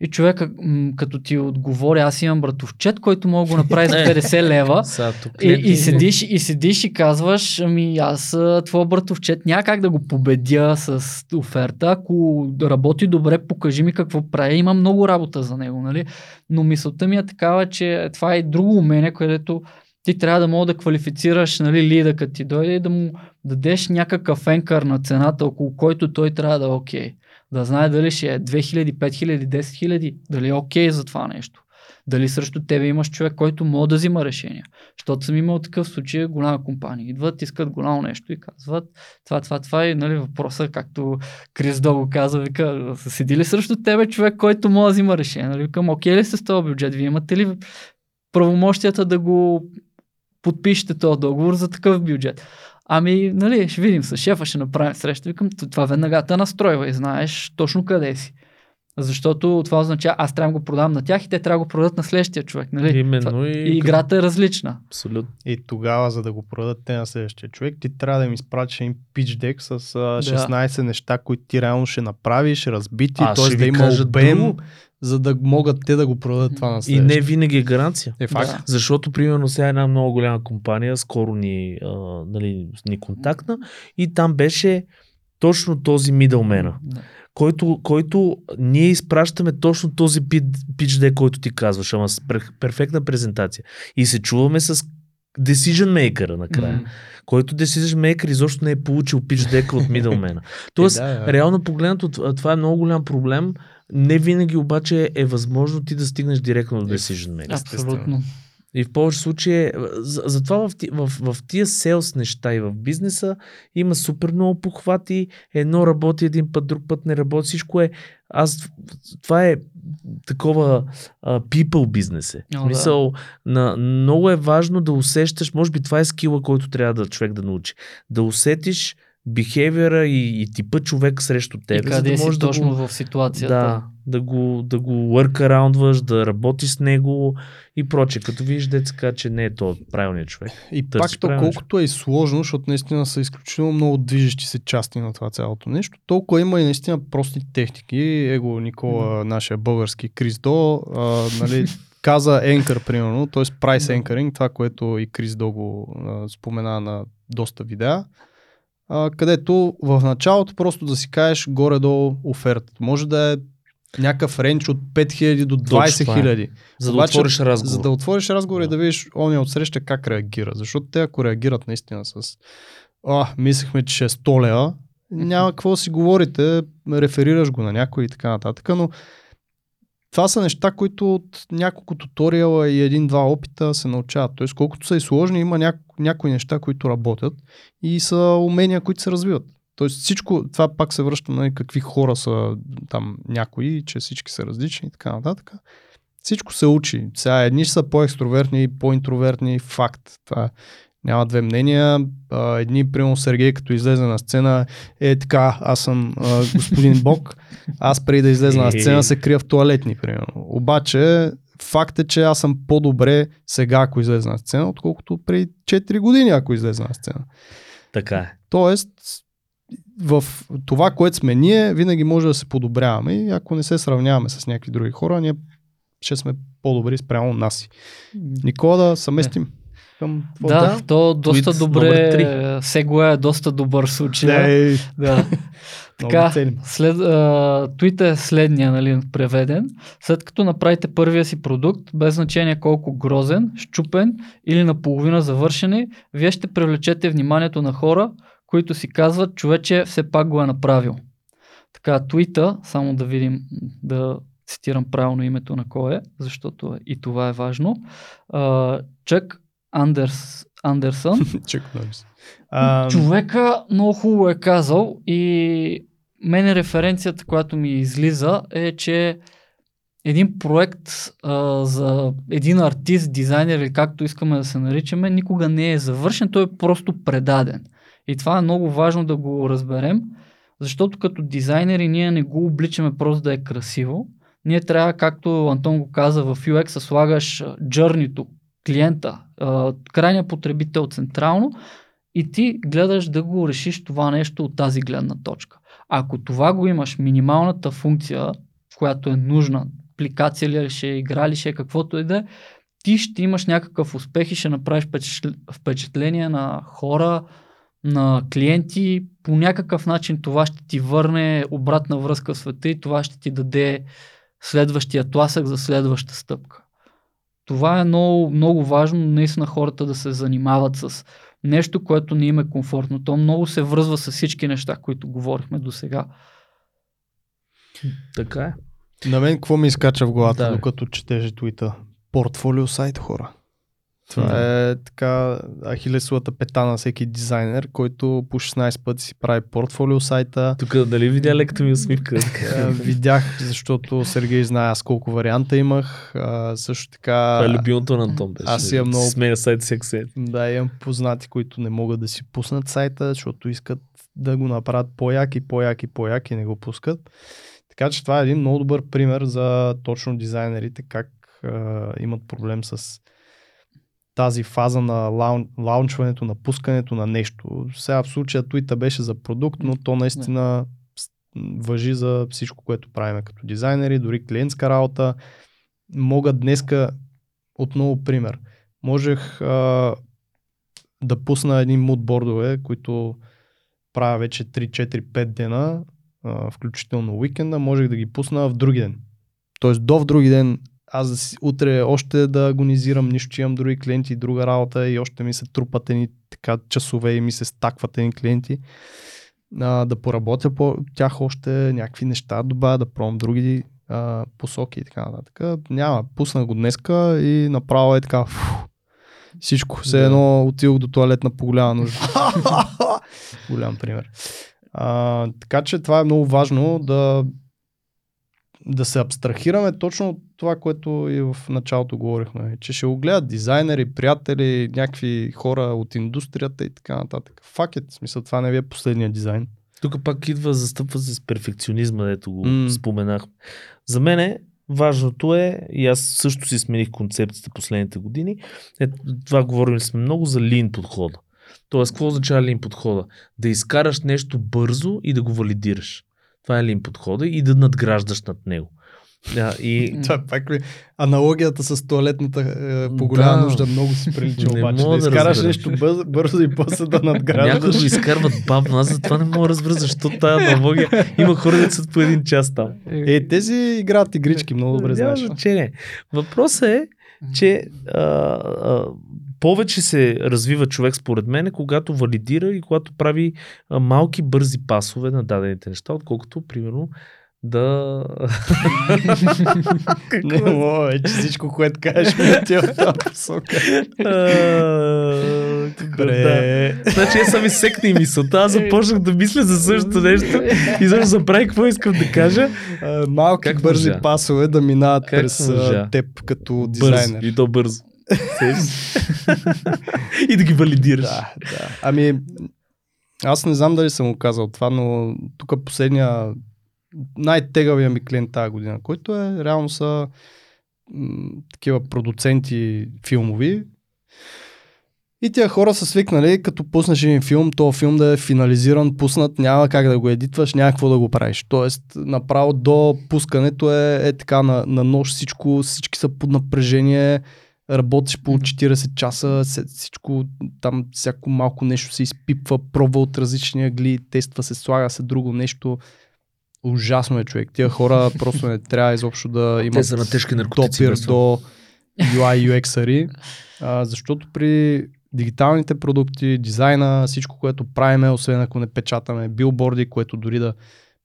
И човека, м- като ти отговори, аз имам братовчет, който мога да го направи за <laughs> 50 лева. Сега, тук И, и, седиш, и седиш и казваш, ами аз а, твоя братовчет няма как да го победя с оферта. Ако работи добре, покажи ми какво прави. Има много работа за него, нали? Но мисълта ми е такава, че това е друго умение, където ти трябва да мога да квалифицираш нали, лида, като ти дойде и да му дадеш някакъв енкър на цената, около който той трябва да е окей. Да знае дали ще е 2000, 5000, 10 000, дали е окей за това нещо. Дали срещу тебе имаш човек, който може да взима решения. Защото съм имал такъв случай, голяма компания. Идват, искат голямо нещо и казват това, това, това и нали, въпроса, както Крис Дого каза, вика, седи ли срещу тебе човек, който може да взима решение? Нали, викам, окей ли сте с този бюджет? Вие имате ли правомощията да го подпишете този договор за такъв бюджет? Ами, нали, ще видим с шефа, ще направим среща. Викам, това веднага те настройва и знаеш точно къде си. Защото това означава, аз трябва да го продам на тях и те трябва да го продадат на следващия човек. Нали? Именно Това- и, И играта е различна. Абсолютно. И тогава, за да го продадат те на следващия човек, ти трябва да им изпратиш един pitch deck с а, 16 неща, които ти реално ще направиш, разбити, Аз т.е. да има обем, друго. За да могат те да го продадат това на И следващия. не винаги е гаранция. Е факт. Да. Защото, примерно, сега една много голяма компания скоро ни, а, нали, ни контактна и там беше точно този мидълмена, Да. който, който ние изпращаме точно този pitch deck, който ти казваш, ама с пер- перфектна презентация. И се чуваме с decision maker накрая, който decision maker изобщо не е получил pitch deck от мидълмена. <laughs> Тоест, Е, да, да. реално погледнато, това е много голям проблем. Не винаги обаче е възможно ти да стигнеш директно до decision maker. Абсолютно. И в повече случаи, е, за- затова в, в, в тия селс неща и в бизнеса има супер много похвати, едно работи един път, друг път не работи, всичко е, аз, това е такова а, people бизнес е. О, В смисъл, на, много е важно да усещаш, може би това е скила, който трябва да човек да научи, да усетиш бихевиора и, и типа човек срещу И теб, за къде да си можеш да точно го, в ситуацията. да, да го, да го workaroundваш, да работиш с него и проче. Като видиш деца, че не е то правилният човек. И пак то колкото е и сложно, защото наистина са изключително много движещи се части на това цялото нещо, толкова има и наистина прости техники. Его Никола, нашия български Крис До, а, нали, <laughs> каза енкър, примерно, т.е. прайс Да. енкъринг, това, което и Крис До го а, спомена на доста видеа, а, където в началото просто да си кажеш горе-долу оферта. Може да е някакъв ренч от 5000 до Точно 20 това е. 000. За да Обаче, отвориш разговор. За да отвориш разговор и Да. да видиш ония отсреща как реагира. Защото те ако реагират наистина с а, мислехме, че е 100 лева, няма какво да си говорите, реферираш го на някой и така нататък, но това са неща, които от няколко туториала и един-два опита се научават. Тоест, колкото са и сложни, има няко, някои неща, които работят и са умения, които се развиват. Тоест всичко, това пак се връща на какви хора са там някои, че всички са различни и така нататък. Всичко се учи. Сега едни са по-екстровертни, по-интровертни, факт. Това няма две мнения. А, едни, примерно Сергей, като излезе на сцена, е така, аз съм а, господин Бог, аз преди да излеза на сцена се крия в туалетни, примерно. Обаче, факт е, че аз съм по-добре сега, ако излезе на сцена, отколкото преди 4 години, ако излезе на сцена. Така е. Тоест, в това, което сме ние, винаги може да се подобряваме и ако не се сравняваме с някакви други хора, ние ще сме по-добри спрямо нас. Никола да съместим. Към Да, Да. то доста Tweet номер добре. Сегуе е доста добър случай. Да, е, Да. <laughs> много Така, след, а, твита е следния, нали, преведен. След като направите първия си продукт, без значение колко грозен, щупен или наполовина завършени, вие ще привлечете вниманието на хора, които си казват, човече все пак го е направил. Така, твита, само да видим, да цитирам правилно името на кой е, защото и това е важно. Чък Андерс, Андерсън <laughs> Чак Норис. Човека много хубаво е казал и мене референцията, която ми излиза е, че един проект а, за един артист, дизайнер или както искаме да се наричаме, никога не е завършен, той е просто предаден. И това е много важно да го разберем, защото като дизайнери ние не го обличаме просто да е красиво. Ние трябва, както Антон го каза, в UX слагаш джърнито, клиента, а, крайния потребител централно и ти гледаш да го решиш това нещо от тази гледна точка. Ако това го имаш, минималната функция, която е нужна, апликация ли ще е, игра ли ще е, каквото и да е, ти ще имаш някакъв успех и ще направиш впечатл- впечатление на хора, на клиенти. По някакъв начин това ще ти върне обратна връзка в света и това ще ти даде следващия тласък за следваща стъпка. Това е много, много важно, наистина хората да се занимават с нещо, което не им е комфортно. То много се връзва с всички неща, които говорихме до сега. Така е. На мен какво ми изкача в главата, Да, докато четеше твита? Портфолио сайт, хора. Това е така ахилесовата пета на всеки дизайнер, който по 16 пъти си прави портфолио сайта. Тук дали видя леката ми усмивка? Е, Видях, защото Сергей знае аз колко варианта имах. А, също така... Това е любимото на Антон. Беше. Аз имам много- Сменя сайт всеки. Да, имам познати, които не могат да си пуснат сайта, защото искат да го направят по-як и по-як и по-як и не го пускат. Така че това е един много добър пример за точно дизайнерите, как а, имат проблем с тази фаза на лаун, лаунчването, на пускането на нещо. Сега в случая твита беше за продукт, но то наистина въжи за всичко, което правим като дизайнери, дори клиентска работа. Мога днеска, отново пример, можех а, да пусна едни мудбордове, които правя вече 3-4-5 дена, а, включително уикенда, можех да ги пусна в други ден. Тоест до в други ден аз да си, утре още да агонизирам нищо, че имам други клиенти, друга работа и още ми се трупат едни така часове и ми се стакват едни клиенти. А, да поработя по тях още някакви неща, добавя да пробвам други а, посоки и така нататък. Няма, пуснах го днеска и направо е така. Фу, всичко. Все Да. едно отидох до туалетна по голяма нужда. <laughs> Голям пример. А, така че това е много важно да, да се абстрахираме точно от това, което и в началото говорихме, че ще го гледат дизайнери, приятели, някакви хора от индустрията и така нататък. Факет, в смисъл това не ви е последния дизайн. Тук пак идва, застъпва се с перфекционизма, дето го mm. споменах. За мен е, важното е, и аз също си смених концепцията последните години, е, това говорим сме много за лин подхода. Тоест, какво означава лин подхода? Да изкараш нещо бързо и да го валидираш. Това е лин подхода и да надграждаш над него. Да, и <laughs> Това пак ми... Аналогията с туалетната е, по голяма Да. нужда много си прилича <laughs> Не обаче. Да да изкараш нещо бързо, бързо и после да някои надграждаш. го изкарват бавно. Аз затова не мога да разбера защо тая аналогия. Има хора, са по един час там. Е, тези играят игрички, много добре Няма знаеш. значение. Въпросът е, че а, а, повече се развива човек според мен, когато валидира и когато прави малки бързи пасове на дадените неща, отколкото, примерно, да... <laughs> Не мога, е, че всичко, което кажеш ми отива в тази посока. <laughs> Добре. Значи аз изсекна и мисълта, аз започнах да мисля за същото нещо и защо забравих какво искам да кажа. Малки бързи пасове да минават през теб като дизайнер. И то бързо. <laughs> И да ги валидираш. Да, да. Ами, аз не знам дали съм го казал това, но тук последния най-тегавия ми клиент тази година, който е реално са м- такива продуценти филмови. И тия хора са свикнали, като пуснеш един филм, то филм да е финализиран, пуснат, няма как да го едитваш, няма какво да го правиш. Тоест, направо до пускането е, е така на, на нощ всичко, всички са под напрежение, работиш по 40 часа, всичко там, всяко малко нещо се изпипва, пробва от различни агли, тества се, слага се друго нещо. Ужасно е човек. Тия хора <laughs> просто не трябва изобщо да Те имат са на тежки наркотици. допир до UI UX-ари, защото при дигиталните продукти, дизайна, всичко, което правиме, освен ако не печатаме билборди, което дори да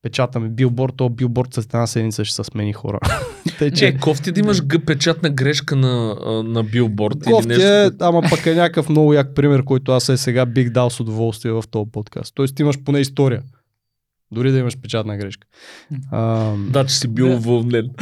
печатаме билборд, то билборд с една седмица ще се смени хора. <laughs> Тъй, Че, е, кофти да имаш печатна грешка на, на билборд или Кофти нещо. е, ама пък е някакъв много як пример, който аз е сега бих дал с удоволствие в този подкаст. Тоест имаш поне история. Дори да имаш печатна грешка. А, Да, че си бил уволнен. <laughs>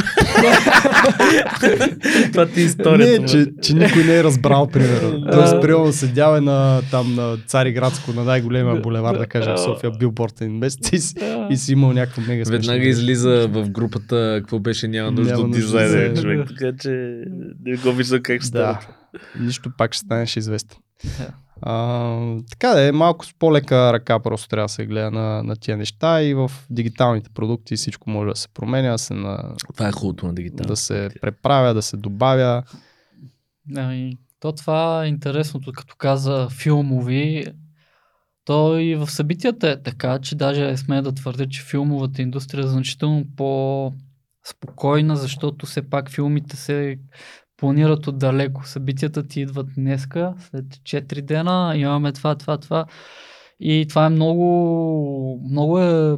Това ти е историята. не, че, че никой не е разбрал, примерно. <laughs> Тоест, примерно, седял е на, там, на Цариградско, на най-големия булевар, да кажем, в София, билборд един месец и, си- и си имал някаква мега смешна Веднага излиза в групата, какво беше, няма нужда Няма от дизайнер, за- човек. Така че не го виждам как стане. Нищо пак ще станеш известен. Да. А, така да е, малко с по-лека ръка просто трябва да се гледа на, на тия неща и в дигиталните продукти всичко може да се променя, да се, на, Това е хубавото на дигитал. да се преправя, да се добавя. Ами, то това е интересното, като каза филмови, то и в събитията е така, че даже сме да твърдя, че филмовата индустрия е значително по-спокойна, защото все пак филмите се планират отдалеко. Събитията ти идват днеска, след 4 дена, имаме това, това, това. И това е много, много е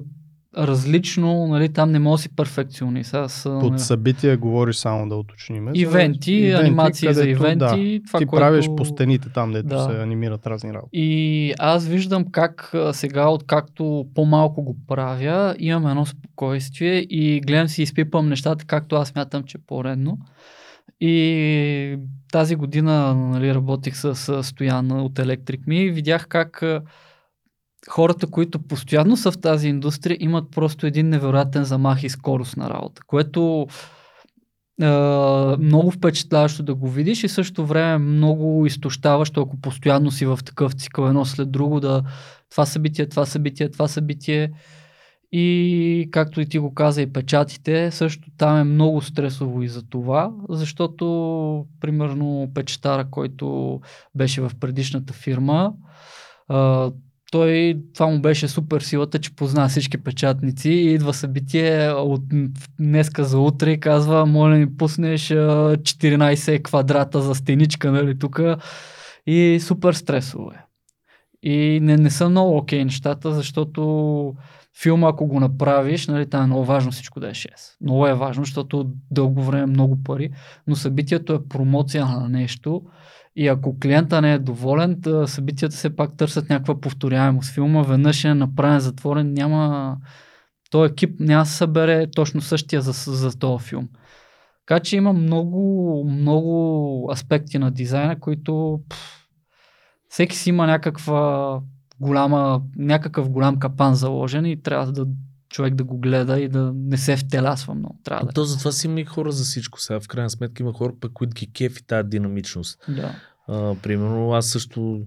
различно, нали, там не може да си перфекционист. Аз, Под нали, събития говориш само да уточним. за Ивенти, анимации за където, ивенти, Да, това, ти което... правиш по стените там, дето Да. се анимират разни работи. И аз виждам как сега, откакто по-малко го правя, имам едно спокойствие и гледам си изпипам нещата, както аз мятам, че е по-редно. И тази година нали, работих с, с Стоян от Electric Me и видях как хората, които постоянно са в тази индустрия, имат просто един невероятен замах и скорост на работа, което е много впечатляващо да го видиш и също време много изтощаващо, ако постоянно си в такъв цикъл едно след друго, да това събитие, това събитие, това събитие. И както и ти го каза и печатите, също там е много стресово и за това, защото примерно печатара, който беше в предишната фирма, той, това му беше супер силата, че позна всички печатници и идва събитие от днеска за утре и казва, моля ми пуснеш а, 14 квадрата за стеничка, нали, тук. И супер стресово е. И не, не са много окей нещата, защото филма, ако го направиш, нали, там е много важно всичко да е 6. Много е важно, защото дълго време е много пари, но събитието е промоция на нещо и ако клиента не е доволен, събитията все пак търсят някаква повторяемост. Филма веднъж е направен, затворен, няма... Той екип няма да се събере точно същия за, за този филм. Така че има много, много аспекти на дизайна, които пф, всеки си има някаква голяма, някакъв голям капан заложен и трябва да човек да го гледа и да не се втелясва много. Трябва да. То затова си има и хора за всичко. Сега в крайна сметка има хора, пък, които ги кефи тази динамичност. Да. А, примерно аз също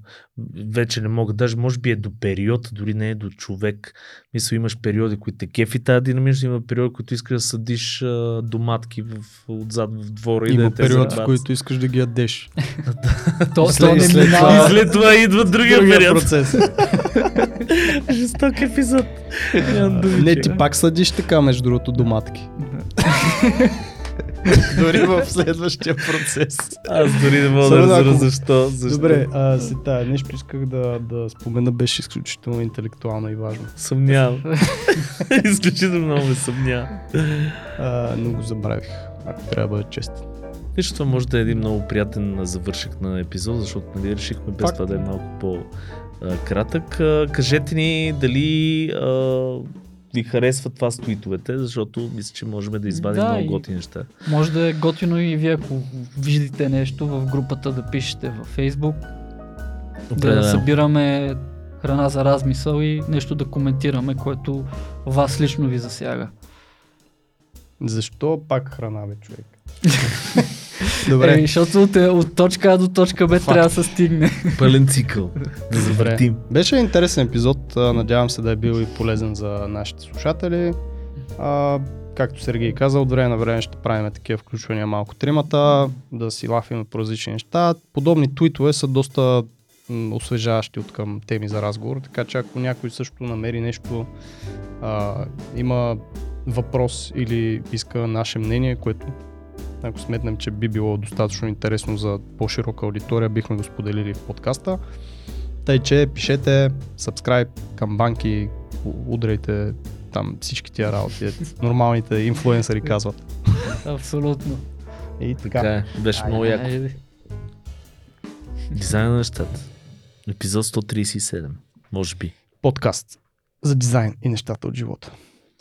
вече не мога, даже може би е до период, дори не е до човек. Мисля, имаш периоди, които те кефи тази динамичност, има периоди, които искаш да съдиш а, доматки в, отзад в двора и Има да те период, в който искаш да ги ядеш. <laughs> То, След- то не след това- И след това идва другия, Другия период. процес. <laughs> Жесток епизод. Не, ти пак съдиш така, между другото, доматки. <laughs> Дори в следващия процес. Аз дори не мога да разбера защо. защо. Добре, а, си тая нещо исках да, да спомена, беше изключително интелектуално и важно. Съмнявам. <laughs> Изключително много ме съмнявам. Но го забравих, ако трябва да бъда честен. Нищо, това може да е един много приятен завършек на епизод, защото нали, решихме без Факт. това да е малко по-кратък. Кажете ни дали ви харесват това с твитовете, защото мисля, че можем да извадим Да, много готини неща. Може да е готино и вие, ако видите нещо в групата, да пишете във Facebook, да Определено. събираме храна за размисъл и нещо да коментираме, което вас лично ви засяга. Защо пак храна, бе, човек? <laughs> Добре. Добре, Е, защото от, от точка А до точка Б Факт. трябва да се стигне. Пълен цикъл. Да <laughs> Добре. завъртим. Беше интересен епизод, надявам се да е бил и полезен за нашите слушатели. А, както Сергей каза, от време на време ще правим такива включвания малко тримата, да си лафим по различни неща. Подобни твитове са доста м, освежаващи от към теми за разговор, така че ако някой също намери нещо, а, има въпрос или иска наше мнение, което ако сметнем, че би било достатъчно интересно за по-широка аудитория, бихме го споделили в подкаста. Тъй, че пишете, subscribe, камбанки, у- удряйте там всички тия работи, нормалните инфлуенсъри казват. Абсолютно. И Така така. е. Беше много яко. Дизайн на нещата. Епизод 137. Може би. Подкаст за дизайн и нещата от живота.